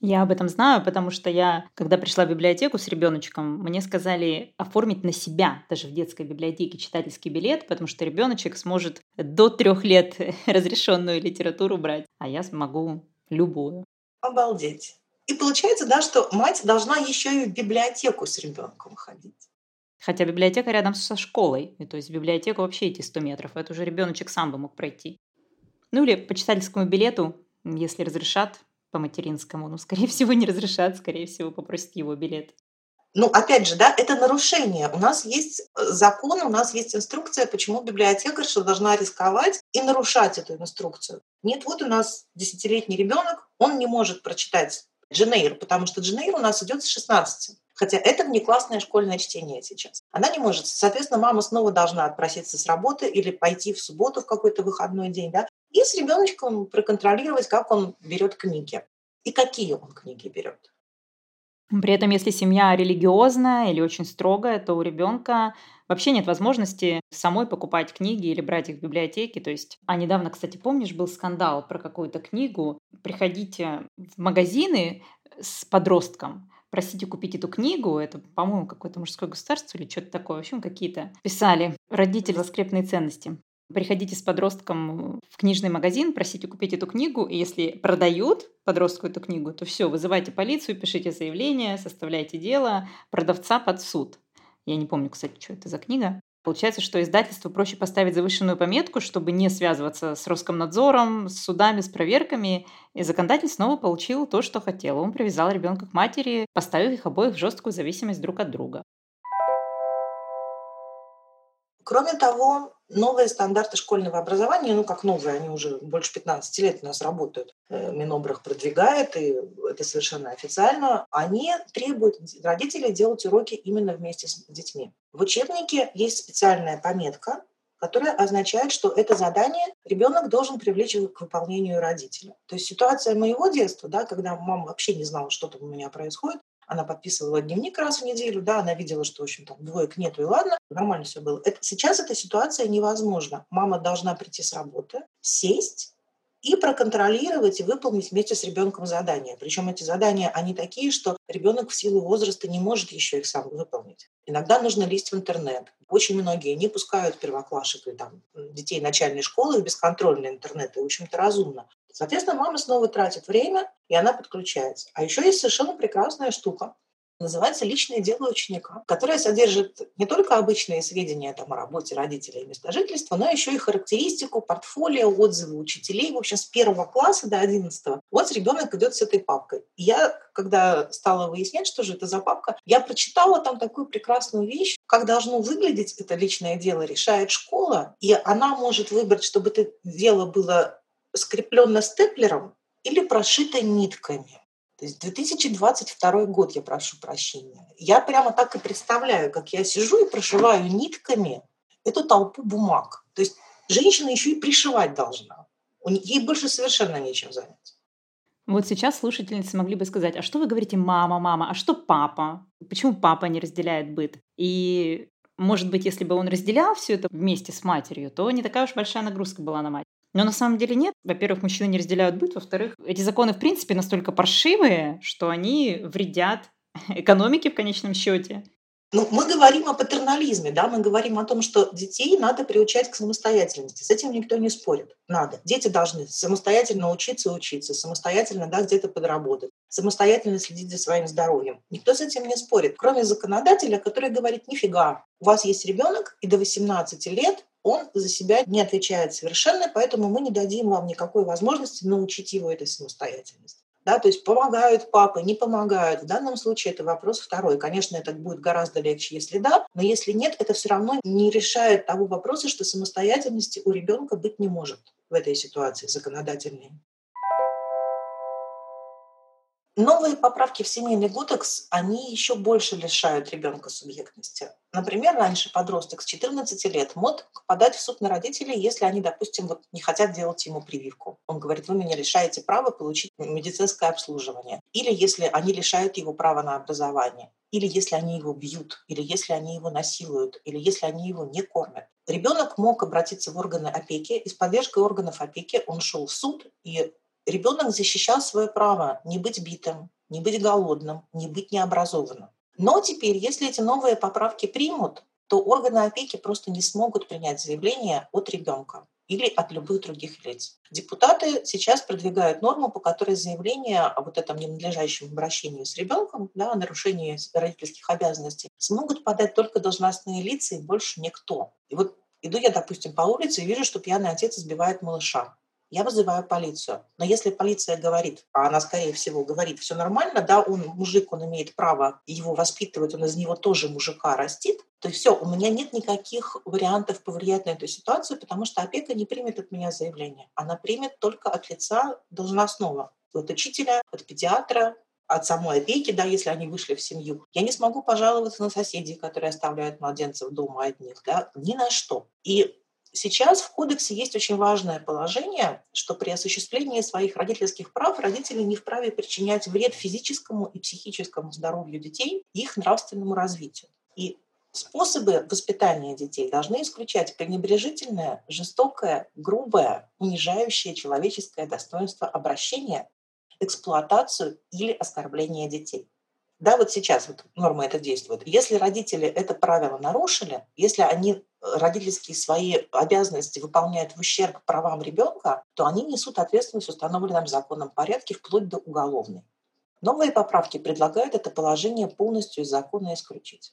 Speaker 1: Я об этом знаю, потому что я, когда пришла в библиотеку с ребеночком, мне сказали оформить на себя, даже в детской библиотеке, читательский билет, потому что ребеночек сможет до трех лет разрешенную литературу брать, а я смогу любую.
Speaker 2: Обалдеть. И получается, да, что мать должна еще и в библиотеку с ребенком ходить.
Speaker 1: Хотя библиотека рядом со школой, и то есть в библиотеку вообще эти 100 метров, это уже ребеночек сам бы мог пройти. Ну или по читательскому билету, если разрешат, по материнскому. Ну, скорее всего, не разрешат, скорее всего, попросят его билет.
Speaker 2: Ну, опять же, да, это нарушение. У нас есть э, закон, у нас есть инструкция, почему библиотекарша должна рисковать и нарушать эту инструкцию. Нет, вот у нас десятилетний ребенок, он не может прочитать Дженейр, потому что Дженейр у нас идет с 16. Хотя это внеклассное школьное чтение сейчас. Она не может. Соответственно, мама снова должна отпроситься с работы или пойти в субботу в какой-то выходной день, да, и с ребеночком проконтролировать, как он берет книги и какие он книги берет.
Speaker 1: При этом, если семья религиозная или очень строгая, то у ребенка вообще нет возможности самой покупать книги или брать их в библиотеке. То есть, а недавно, кстати, помнишь, был скандал про какую-то книгу. Приходите в магазины с подростком, просите купить эту книгу, это, по-моему, какое-то мужское государство или что-то такое, в общем, какие-то писали родители скрепные ценности. Приходите с подростком в книжный магазин, просите купить эту книгу, и если продают подростку эту книгу, то все, вызывайте полицию, пишите заявление, составляйте дело, продавца под суд. Я не помню, кстати, что это за книга. Получается, что издательству проще поставить завышенную пометку, чтобы не связываться с Роскомнадзором, с судами, с проверками. И законодатель снова получил то, что хотел. Он привязал ребенка к матери, поставив их обоих в жесткую зависимость друг от друга.
Speaker 2: Кроме того, новые стандарты школьного образования, ну как новые, они уже больше 15 лет у нас работают, э, Минобрах продвигает, и это совершенно официально, они требуют родителей делать уроки именно вместе с детьми. В учебнике есть специальная пометка, которая означает, что это задание ребенок должен привлечь к выполнению родителя. То есть ситуация моего детства, да, когда мама вообще не знала, что там у меня происходит, она подписывала дневник раз в неделю, да, она видела, что, в общем, там двоек нету, и ладно, нормально все было. Это, сейчас эта ситуация невозможна. Мама должна прийти с работы, сесть и проконтролировать и выполнить вместе с ребенком задания. Причем эти задания, они такие, что ребенок в силу возраста не может еще их сам выполнить. Иногда нужно лезть в интернет. Очень многие не пускают первоклашек и там, детей начальной школы в бесконтрольный интернет. И, в общем-то, разумно. Соответственно, мама снова тратит время, и она подключается. А еще есть совершенно прекрасная штука. Называется «Личное дело ученика», которое содержит не только обычные сведения там, о работе родителей и места жительства, но еще и характеристику, портфолио, отзывы учителей. В общем, с первого класса до одиннадцатого. Вот ребенок идет с этой папкой. И я, когда стала выяснять, что же это за папка, я прочитала там такую прекрасную вещь, как должно выглядеть это личное дело, решает школа, и она может выбрать, чтобы это дело было скреплено степлером или прошито нитками. То есть 2022 год, я прошу прощения. Я прямо так и представляю, как я сижу и прошиваю нитками эту толпу бумаг. То есть женщина еще и пришивать должна. Ей больше совершенно нечем заняться.
Speaker 1: Вот сейчас слушательницы могли бы сказать, а что вы говорите мама, мама, а что папа? Почему папа не разделяет быт? И может быть, если бы он разделял все это вместе с матерью, то не такая уж большая нагрузка была на мать. Но на самом деле нет. Во-первых, мужчины не разделяют быт. Во-вторых, эти законы в принципе настолько паршивые, что они вредят экономике в конечном счете.
Speaker 2: Ну, мы говорим о патернализме, да, мы говорим о том, что детей надо приучать к самостоятельности. С этим никто не спорит. Надо. Дети должны самостоятельно учиться учиться, самостоятельно да, где-то подработать, самостоятельно следить за своим здоровьем. Никто с этим не спорит, кроме законодателя, который говорит, нифига, у вас есть ребенок, и до 18 лет он за себя не отвечает совершенно, поэтому мы не дадим вам никакой возможности научить его этой самостоятельности. Да, то есть помогают папы, не помогают. В данном случае это вопрос второй. Конечно, это будет гораздо легче, если да, но если нет, это все равно не решает того вопроса, что самостоятельности у ребенка быть не может в этой ситуации законодательной. Новые поправки в семейный кодекс, они еще больше лишают ребенка субъектности. Например, раньше подросток с 14 лет мог подать в суд на родителей, если они, допустим, вот не хотят делать ему прививку. Он говорит, вы меня лишаете права получить медицинское обслуживание. Или если они лишают его права на образование. Или если они его бьют, или если они его насилуют, или если они его не кормят. Ребенок мог обратиться в органы опеки, и с поддержкой органов опеки он шел в суд, и ребенок защищал свое право не быть битым, не быть голодным, не быть необразованным. Но теперь, если эти новые поправки примут, то органы опеки просто не смогут принять заявление от ребенка или от любых других лиц. Депутаты сейчас продвигают норму, по которой заявление о вот этом ненадлежащем обращении с ребенком, да, о нарушении родительских обязанностей, смогут подать только должностные лица и больше никто. И вот иду я, допустим, по улице и вижу, что пьяный отец избивает малыша я вызываю полицию. Но если полиция говорит, а она, скорее всего, говорит, все нормально, да, он мужик, он имеет право его воспитывать, он из него тоже мужика растит, то есть все, у меня нет никаких вариантов повлиять на эту ситуацию, потому что опека не примет от меня заявление. Она примет только от лица должностного, от учителя, от педиатра, от самой опеки, да, если они вышли в семью. Я не смогу пожаловаться на соседей, которые оставляют младенцев дома одних, да, ни на что. И Сейчас в кодексе есть очень важное положение, что при осуществлении своих родительских прав родители не вправе причинять вред физическому и психическому здоровью детей и их нравственному развитию. И способы воспитания детей должны исключать пренебрежительное, жестокое, грубое, унижающее человеческое достоинство обращение, эксплуатацию или оскорбление детей. Да, вот сейчас вот норма это действует. Если родители это правило нарушили, если они э, родительские свои обязанности выполняют в ущерб правам ребенка, то они несут ответственность в установленном законном порядке вплоть до уголовной. Новые поправки предлагают это положение полностью из закона исключить.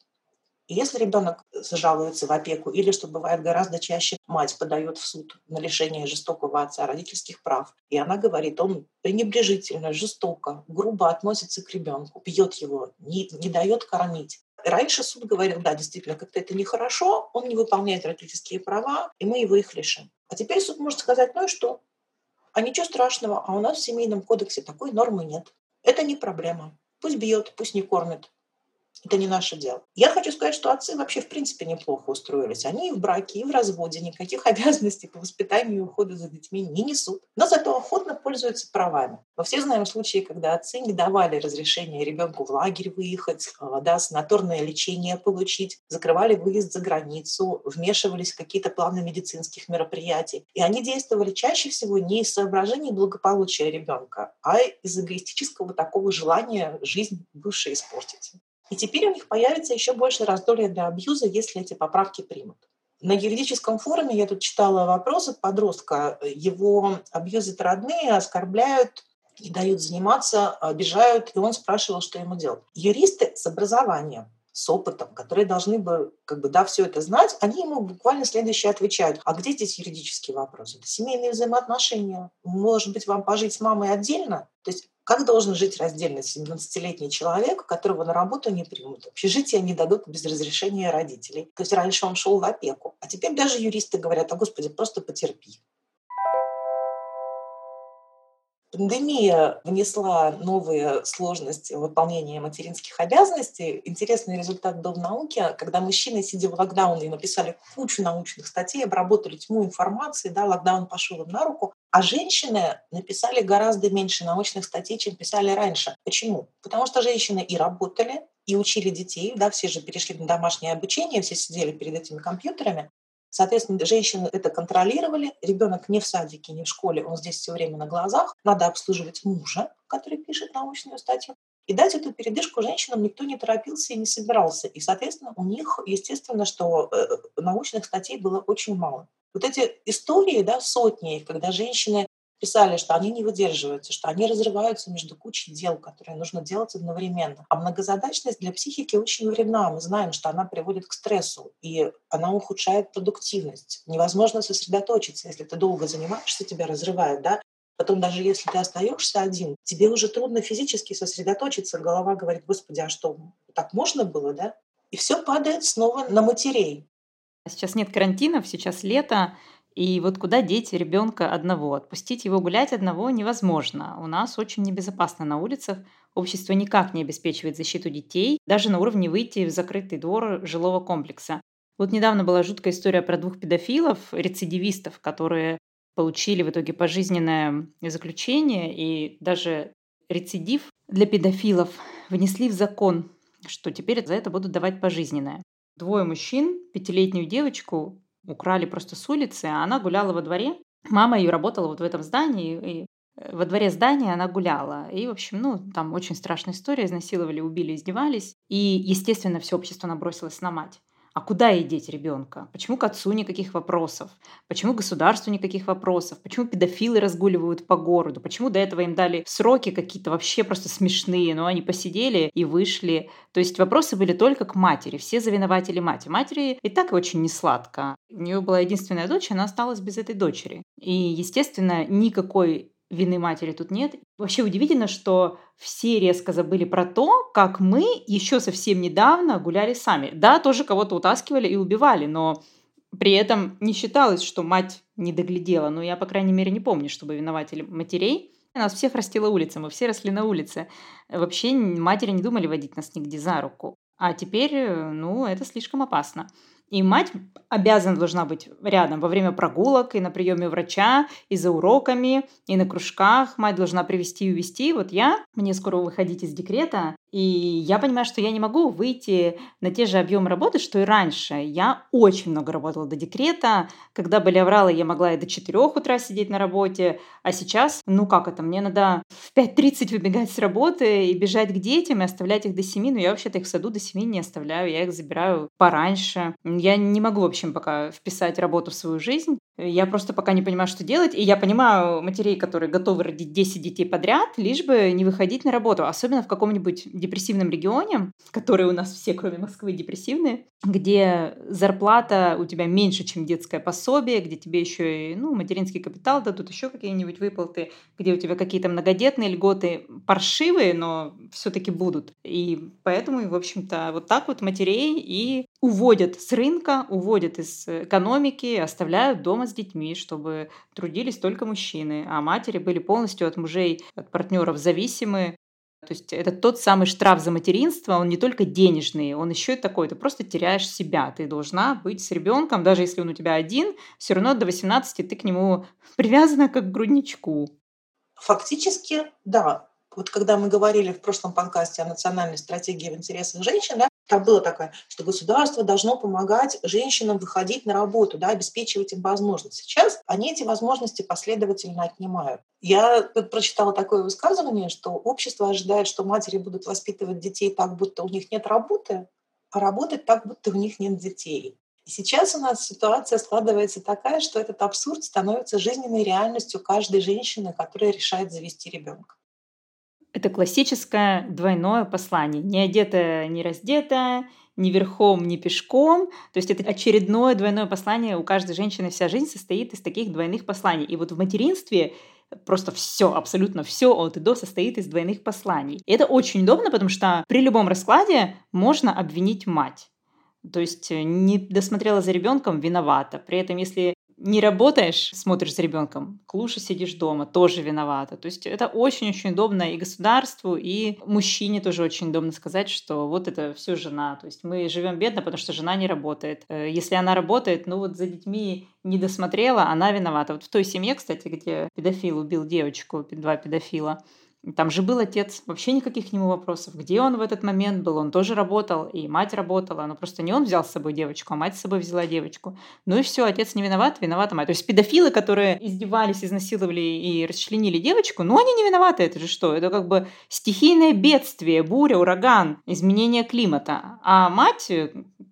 Speaker 2: И если ребенок жалуется в опеку, или, что бывает гораздо чаще, мать подает в суд на лишение жестокого отца родительских прав, и она говорит, он пренебрежительно, жестоко, грубо относится к ребенку, бьет его, не, не дает кормить. Раньше суд говорил, да, действительно, как-то это нехорошо, он не выполняет родительские права, и мы его их лишим. А теперь суд может сказать, ну и что? А ничего страшного, а у нас в семейном кодексе такой нормы нет. Это не проблема. Пусть бьет, пусть не кормит это не наше дело. Я хочу сказать, что отцы вообще в принципе неплохо устроились. Они и в браке, и в разводе никаких обязанностей по воспитанию и уходу за детьми не несут, но зато охотно пользуются правами. Мы все знаем случаи, когда отцы не давали разрешения ребенку в лагерь выехать, а, да, санаторное лечение получить, закрывали выезд за границу, вмешивались в какие-то планы медицинских мероприятий. И они действовали чаще всего не из соображений благополучия ребенка, а из эгоистического такого желания жизнь бывшей испортить. И теперь у них появится еще больше раздолья для абьюза, если эти поправки примут. На юридическом форуме я тут читала вопрос от подростка. Его абьюзят родные, оскорбляют, не дают заниматься, обижают, и он спрашивал, что ему делать. Юристы с образованием с опытом, которые должны бы, как бы, да, все это знать, они ему буквально следующее отвечают. А где здесь юридический вопрос? Это семейные взаимоотношения. Может быть, вам пожить с мамой отдельно? То есть как должен жить раздельно 17-летний человек, которого на работу не примут? Общежитие не дадут без разрешения родителей. То есть раньше он шел в опеку. А теперь даже юристы говорят, а господи, просто потерпи. Пандемия внесла новые сложности в выполнении материнских обязанностей. Интересный результат был в науке, когда мужчины, сидя в локдауне, написали кучу научных статей, обработали тьму информации, да, локдаун пошел им на руку, а женщины написали гораздо меньше научных статей, чем писали раньше. Почему? Потому что женщины и работали, и учили детей, да, все же перешли на домашнее обучение, все сидели перед этими компьютерами, Соответственно, женщины это контролировали. Ребенок не в садике, не в школе, он здесь все время на глазах. Надо обслуживать мужа, который пишет научную статью. И дать эту передышку женщинам никто не торопился и не собирался. И, соответственно, у них, естественно, что э, научных статей было очень мало. Вот эти истории, да, сотни, когда женщины писали, что они не выдерживаются, что они разрываются между кучей дел, которые нужно делать одновременно. А многозадачность для психики очень вредна. Мы знаем, что она приводит к стрессу, и она ухудшает продуктивность. Невозможно сосредоточиться, если ты долго занимаешься, тебя разрывает, да, Потом даже если ты остаешься один, тебе уже трудно физически сосредоточиться. Голова говорит, господи, а что, так можно было, да? И все падает снова на матерей.
Speaker 1: Сейчас нет карантинов, сейчас лето, и вот куда деть ребенка одного? Отпустить его гулять одного невозможно. У нас очень небезопасно на улицах. Общество никак не обеспечивает защиту детей, даже на уровне выйти в закрытый двор жилого комплекса. Вот недавно была жуткая история про двух педофилов, рецидивистов, которые получили в итоге пожизненное заключение, и даже рецидив для педофилов внесли в закон, что теперь за это будут давать пожизненное. Двое мужчин, пятилетнюю девочку украли просто с улицы, а она гуляла во дворе. Мама ее работала вот в этом здании, и э, во дворе здания она гуляла. И, в общем, ну, там очень страшная история. Изнасиловали, убили, издевались. И, естественно, все общество набросилось на мать. А куда ей деть ребенка? Почему к отцу никаких вопросов? Почему государству никаких вопросов? Почему педофилы разгуливают по городу? Почему до этого им дали сроки какие-то вообще просто смешные, но они посидели и вышли? То есть вопросы были только к матери. Все завинователи мать. Матери и так очень несладко. У нее была единственная дочь, она осталась без этой дочери. И, естественно, никакой вины матери тут нет. Вообще удивительно, что все резко забыли про то, как мы еще совсем недавно гуляли сами. Да, тоже кого-то утаскивали и убивали, но при этом не считалось, что мать не доглядела. Но я, по крайней мере, не помню, чтобы винователи матерей. Нас всех растила улица, мы все росли на улице. Вообще матери не думали водить нас нигде за руку. А теперь, ну, это слишком опасно. И мать обязана должна быть рядом во время прогулок и на приеме врача, и за уроками, и на кружках. Мать должна привести и увести. Вот я, мне скоро выходить из декрета, и я понимаю, что я не могу выйти на те же объемы работы, что и раньше. Я очень много работала до декрета. Когда были авралы, я могла и до 4 утра сидеть на работе. А сейчас, ну как это, мне надо в 5.30 выбегать с работы и бежать к детям, и оставлять их до 7. Но я вообще-то их в саду до 7 не оставляю. Я их забираю пораньше. Я не могу, в общем, пока вписать работу в свою жизнь. Я просто пока не понимаю, что делать. И я понимаю матерей, которые готовы родить 10 детей подряд, лишь бы не выходить на работу. Особенно в каком-нибудь депрессивном регионе, которые у нас все, кроме Москвы, депрессивные, где зарплата у тебя меньше, чем детское пособие, где тебе еще и ну, материнский капитал дадут, еще какие-нибудь выплаты, где у тебя какие-то многодетные льготы паршивые, но все-таки будут. И поэтому, в общем-то, вот так вот матерей и уводят с рынка, уводят из экономики, оставляют дома с детьми, чтобы трудились только мужчины, а матери были полностью от мужей, от партнеров зависимы. То есть это тот самый штраф за материнство, он не только денежный, он еще и такой, ты просто теряешь себя, ты должна быть с ребенком, даже если он у тебя один, все равно до 18 ты к нему привязана как к грудничку.
Speaker 2: Фактически, да. Вот когда мы говорили в прошлом подкасте о национальной стратегии в интересах женщин, да, там было такое, что государство должно помогать женщинам выходить на работу, да, обеспечивать им возможности. Сейчас они эти возможности последовательно отнимают. Я прочитала такое высказывание, что общество ожидает, что матери будут воспитывать детей так, будто у них нет работы, а работать так, будто у них нет детей. И сейчас у нас ситуация складывается такая, что этот абсурд становится жизненной реальностью каждой женщины, которая решает завести ребенка.
Speaker 1: Это классическое двойное послание. Не одетая, не раздетая, ни верхом, ни пешком. То есть это очередное двойное послание. У каждой женщины вся жизнь состоит из таких двойных посланий. И вот в материнстве просто все, абсолютно все от и до состоит из двойных посланий. И это очень удобно, потому что при любом раскладе можно обвинить мать. То есть не досмотрела за ребенком, виновата. При этом, если не работаешь, смотришь за ребенком, лучше сидишь дома, тоже виновата. То есть это очень-очень удобно и государству, и мужчине тоже очень удобно сказать, что вот это все жена. То есть мы живем бедно, потому что жена не работает. Э, если она работает, ну вот за детьми не досмотрела, она виновата. Вот в той семье, кстати, где педофил убил девочку, два педофила, Там же был отец, вообще никаких к нему вопросов. Где он в этот момент был? Он тоже работал, и мать работала. Но просто не он взял с собой девочку, а мать с собой взяла девочку. Ну и все, отец не виноват, виновата мать. То есть педофилы, которые издевались, изнасиловали и расчленили девочку, ну они не виноваты, это же что? Это как бы стихийное бедствие, буря, ураган, изменение климата. А мать,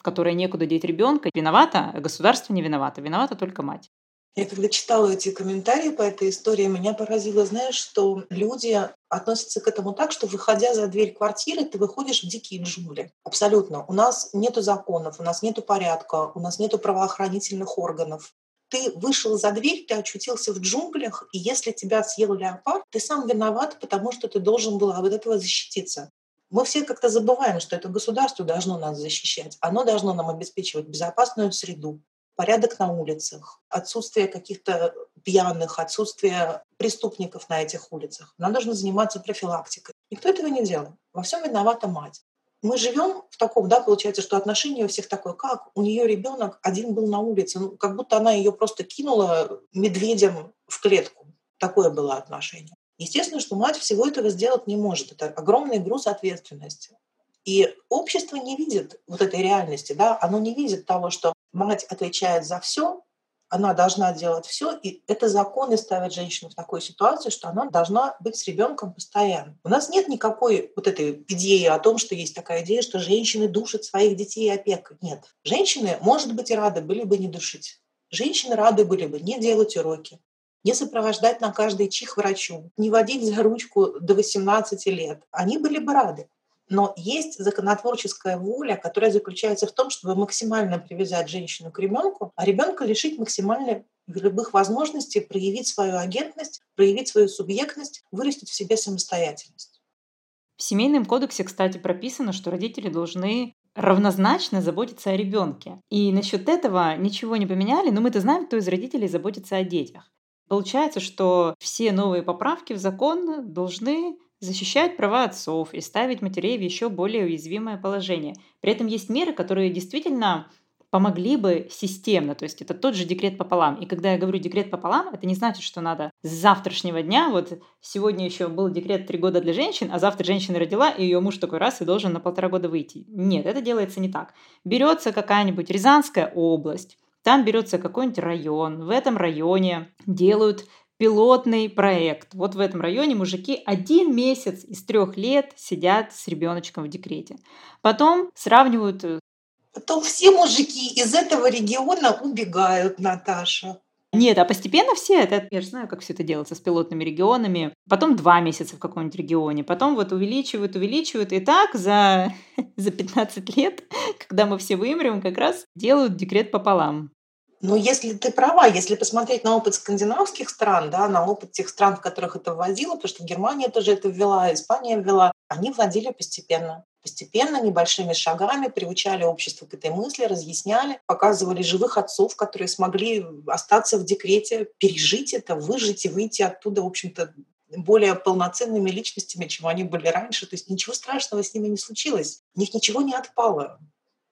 Speaker 1: которая некуда деть ребенка, виновата, государство не виновато, виновата только мать.
Speaker 2: Я когда читала эти комментарии по этой истории, меня поразило, знаешь, что люди относятся к этому так, что выходя за дверь квартиры, ты выходишь в дикие джунгли. Абсолютно. У нас нету законов, у нас нету порядка, у нас нету правоохранительных органов. Ты вышел за дверь, ты очутился в джунглях, и если тебя съел леопард, ты сам виноват, потому что ты должен был от этого защититься. Мы все как-то забываем, что это государство должно нас защищать. Оно должно нам обеспечивать безопасную среду, порядок на улицах, отсутствие каких-то пьяных, отсутствие преступников на этих улицах. Нам нужно заниматься профилактикой. Никто этого не делает. Во всем виновата мать. Мы живем в таком, да, получается, что отношение у всех такое, как у нее ребенок один был на улице, ну, как будто она ее просто кинула медведем в клетку. Такое было отношение. Естественно, что мать всего этого сделать не может. Это огромный груз ответственности. И общество не видит вот этой реальности, да, оно не видит того, что мать отвечает за все, она должна делать все, и это законы ставят женщину в такую ситуацию, что она должна быть с ребенком постоянно. У нас нет никакой вот этой идеи о том, что есть такая идея, что женщины душат своих детей опекой. Нет. Женщины, может быть, и рады были бы не душить. Женщины рады были бы не делать уроки, не сопровождать на каждый чих врачу, не водить за ручку до 18 лет. Они были бы рады. Но есть законотворческая воля, которая заключается в том, чтобы максимально привязать женщину к ребенку, а ребенка лишить максимально любых возможностей проявить свою агентность, проявить свою субъектность, вырастить в себе самостоятельность.
Speaker 1: В семейном кодексе, кстати, прописано, что родители должны равнозначно заботиться о ребенке. И насчет этого ничего не поменяли, но мы-то знаем, кто из родителей заботится о детях. Получается, что все новые поправки в закон должны защищать права отцов и ставить матерей в еще более уязвимое положение. При этом есть меры, которые действительно помогли бы системно, то есть это тот же декрет пополам. И когда я говорю декрет пополам, это не значит, что надо с завтрашнего дня, вот сегодня еще был декрет три года для женщин, а завтра женщина родила, и ее муж такой раз и должен на полтора года выйти. Нет, это делается не так. Берется какая-нибудь Рязанская область, там берется какой-нибудь район, в этом районе делают пилотный проект. Вот в этом районе мужики один месяц из трех лет сидят с ребеночком в декрете. Потом сравнивают... Э,
Speaker 2: Потом все мужики из этого региона убегают, Наташа.
Speaker 1: Нет, а постепенно все, это, я же знаю, как все это делается с пилотными регионами. Потом два месяца в каком-нибудь регионе, потом вот увеличивают, увеличивают. И так за, за 15 лет, когда мы все вымрем, как раз делают декрет пополам.
Speaker 2: Но если ты права, если посмотреть на опыт скандинавских стран, да, на опыт тех стран, в которых это вводило, потому что Германия тоже это ввела, Испания ввела, они вводили постепенно. Постепенно, небольшими шагами приучали общество к этой мысли, разъясняли, показывали живых отцов, которые смогли остаться в декрете, пережить это, выжить и выйти оттуда, в общем-то, более полноценными личностями, чем они были раньше. То есть ничего страшного с ними не случилось. У них ничего не отпало.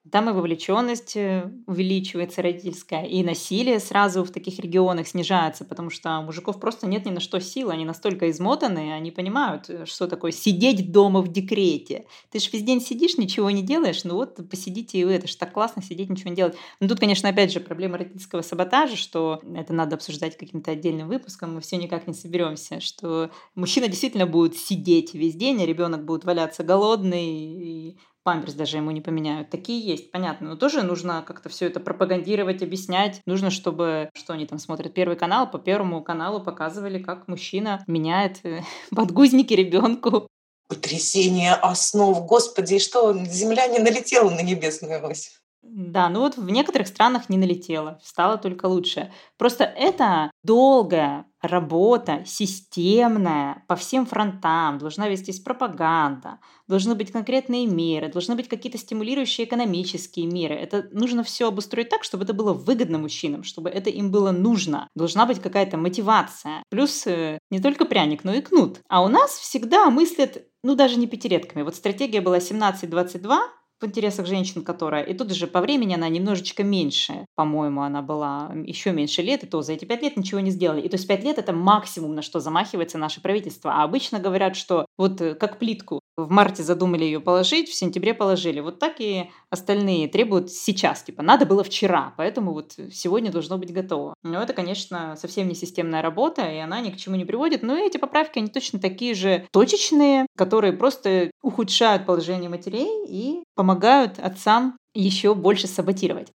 Speaker 1: Там и вовлеченность э, увеличивается родительская, и насилие сразу в таких регионах снижается, потому что мужиков просто нет ни на что сил, они настолько измотаны, они понимают, э, что такое сидеть дома в декрете. Ты же весь день сидишь, ничего не делаешь, ну вот посидите и вы, это же так классно сидеть, ничего не делать. Но тут, конечно, опять же, проблема родительского саботажа, что это надо обсуждать каким-то отдельным выпуском, мы все никак не соберемся, что мужчина действительно будет сидеть весь день, а ребенок будет валяться голодный, и памперс даже ему не поменяют. Такие есть, понятно. Но тоже нужно как-то все это пропагандировать, объяснять. Нужно, чтобы, что они там смотрят, Первый канал, по Первому каналу показывали, как мужчина меняет э, подгузники ребенку.
Speaker 2: Потрясение основ. Господи, что, земля не налетела на небесную ось?
Speaker 1: Да, ну вот в некоторых странах не налетело, стало только лучше. Просто это долгая работа, системная, по всем фронтам, должна вестись пропаганда, должны быть конкретные меры, должны быть какие-то стимулирующие экономические меры. Это нужно все обустроить так, чтобы это было выгодно мужчинам, чтобы это им было нужно. Должна быть какая-то мотивация. Плюс э, не только пряник, но и кнут. А у нас всегда мыслят, ну даже не пятилетками. Вот стратегия была 17-22, в интересах женщин, которая... И тут же по времени она немножечко меньше, по-моему, она была еще меньше лет, и то за эти пять лет ничего не сделали. И то есть пять лет — это максимум, на что замахивается наше правительство. А обычно говорят, что вот э, как плитку, в марте задумали ее положить, в сентябре положили. Вот так и остальные требуют сейчас. Типа, надо было вчера, поэтому вот сегодня должно быть готово. Но это, конечно, совсем не системная работа, и она ни к чему не приводит. Но эти поправки, они точно такие же точечные, которые просто ухудшают положение матерей и помогают отцам еще больше саботировать.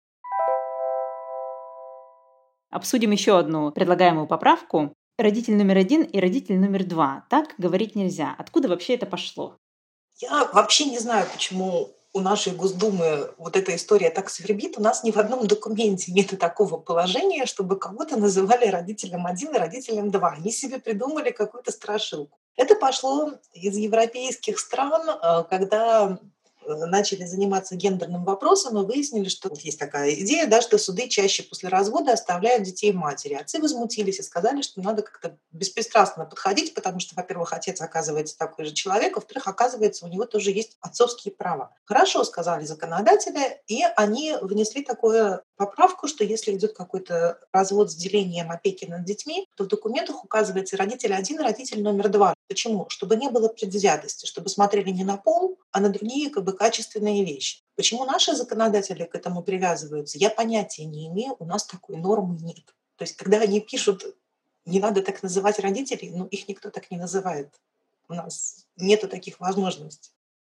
Speaker 1: Обсудим еще одну предлагаемую поправку. Родитель номер один и родитель номер два. Так говорить нельзя. Откуда вообще это пошло?
Speaker 2: Я вообще не знаю, почему у нашей Госдумы вот эта история так свербит. У нас ни в одном документе нет такого положения, чтобы кого-то называли родителем один и родителем два. Они себе придумали какую-то страшилку. Это пошло из европейских стран, э, когда начали заниматься гендерным вопросом и выяснили, что есть такая идея, да, что суды чаще после развода оставляют детей матери. Отцы возмутились и сказали, что надо как-то беспристрастно подходить, потому что, во-первых, отец оказывается такой же человек, во-вторых, оказывается, у него тоже есть отцовские права. Хорошо, сказали законодатели, и они внесли такую поправку, что если идет какой-то развод с делением опеки над детьми, то в документах указывается родитель один родитель номер два. Почему? Чтобы не было предвзятости, чтобы смотрели не на пол, а на другие как бы, качественные вещи. Почему наши законодатели к этому привязываются, я понятия не имею, у нас такой нормы нет. То есть, когда они пишут, не надо так называть родителей, ну, их никто так не называет. У нас нету таких возможностей.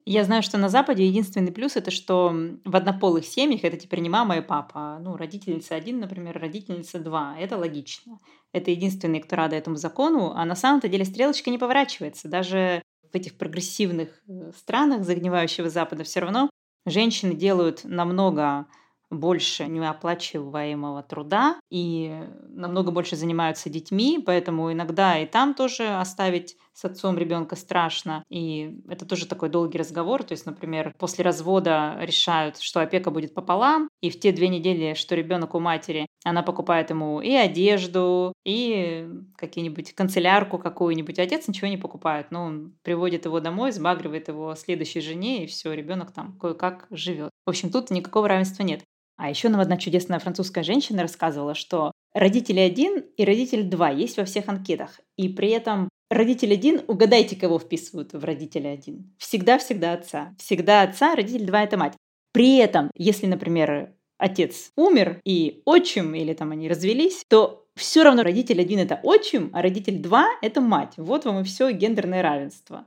Speaker 1: Я знаю, что на Западе единственный плюс это, что в однополых семьях это теперь не мама и папа. Ну, родительница один, например, родительница два. Это логично. Это единственные, кто рады этому закону. А на самом-то деле стрелочка не поворачивается. Даже в этих прогрессивных э, странах загнивающего Запада все равно женщины делают намного больше неоплачиваемого труда и намного больше занимаются детьми, поэтому иногда и там тоже оставить с отцом ребенка страшно. И это тоже такой долгий разговор. То есть, например, после развода решают, что опека будет пополам, и в те две недели, что ребенок у матери, она покупает ему и одежду, и какие-нибудь канцелярку какую-нибудь. Отец ничего не покупает. Но он приводит его домой, сбагривает его следующей жене, и все, ребенок там кое-как живет. В общем, тут никакого равенства нет. А еще нам одна чудесная французская женщина рассказывала, что родители один и родитель два есть во всех анкетах. И при этом родитель один, угадайте, кого вписывают в родителя один. Всегда-всегда отца. Всегда отца, родитель два – это мать. При этом, если, например, отец умер и отчим, или там они развелись, то все равно родитель один это отчим, а родитель два это мать. Вот вам и все гендерное равенство.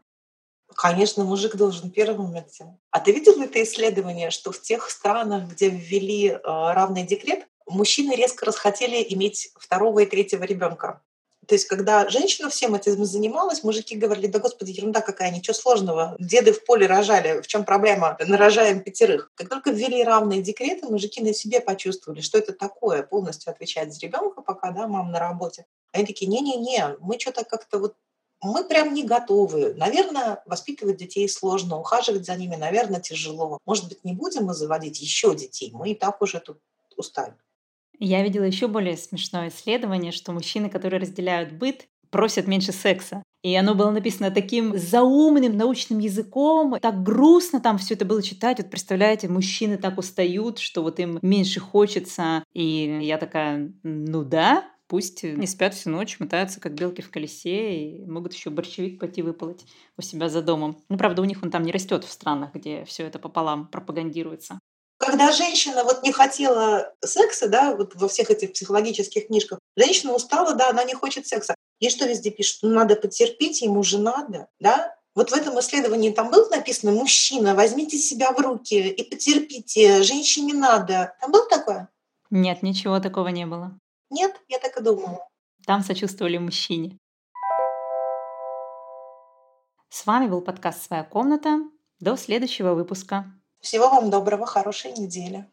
Speaker 2: Конечно, мужик должен первым идти. А ты видел это исследование, что в тех странах, где ввели э, равный декрет, мужчины резко расхотели иметь второго и третьего ребенка? То есть, когда женщина всем этим занималась, мужики говорили, да господи, ерунда какая, ничего сложного. Деды в поле рожали, в чем проблема? Нарожаем пятерых. Как только ввели равные декреты, мужики на себе почувствовали, что это такое, полностью отвечать за ребенка, пока да, мама на работе. Они такие, не-не-не, мы что-то как-то вот мы прям не готовы. Наверное, воспитывать детей сложно, ухаживать за ними, наверное, тяжело. Может быть, не будем мы заводить еще детей? Мы и так уже тут устали.
Speaker 1: Я видела еще более смешное исследование, что мужчины, которые разделяют быт, просят меньше секса. И оно было написано таким заумным научным языком, так грустно там все это было читать. Вот представляете, мужчины так устают, что вот им меньше хочется. И я такая, ну да, Пусть не спят всю ночь, мотаются как белки в колесе и могут еще борщевик пойти выполоть у себя за домом. Ну, правда, у них он там не растет в странах, где все это пополам пропагандируется.
Speaker 2: Когда женщина вот не хотела секса, да, вот во всех этих психологических книжках, женщина устала, да, она не хочет секса. И что везде пишут? Ну, надо потерпеть, ему же надо, да? Вот в этом исследовании там было написано «Мужчина, возьмите себя в руки и потерпите, женщине надо». Там было такое?
Speaker 1: Нет, ничего такого не было.
Speaker 2: Нет, я так и думала.
Speaker 1: Там сочувствовали мужчине. С вами был подкаст «Своя комната». До следующего выпуска.
Speaker 2: Всего вам доброго, хорошей недели.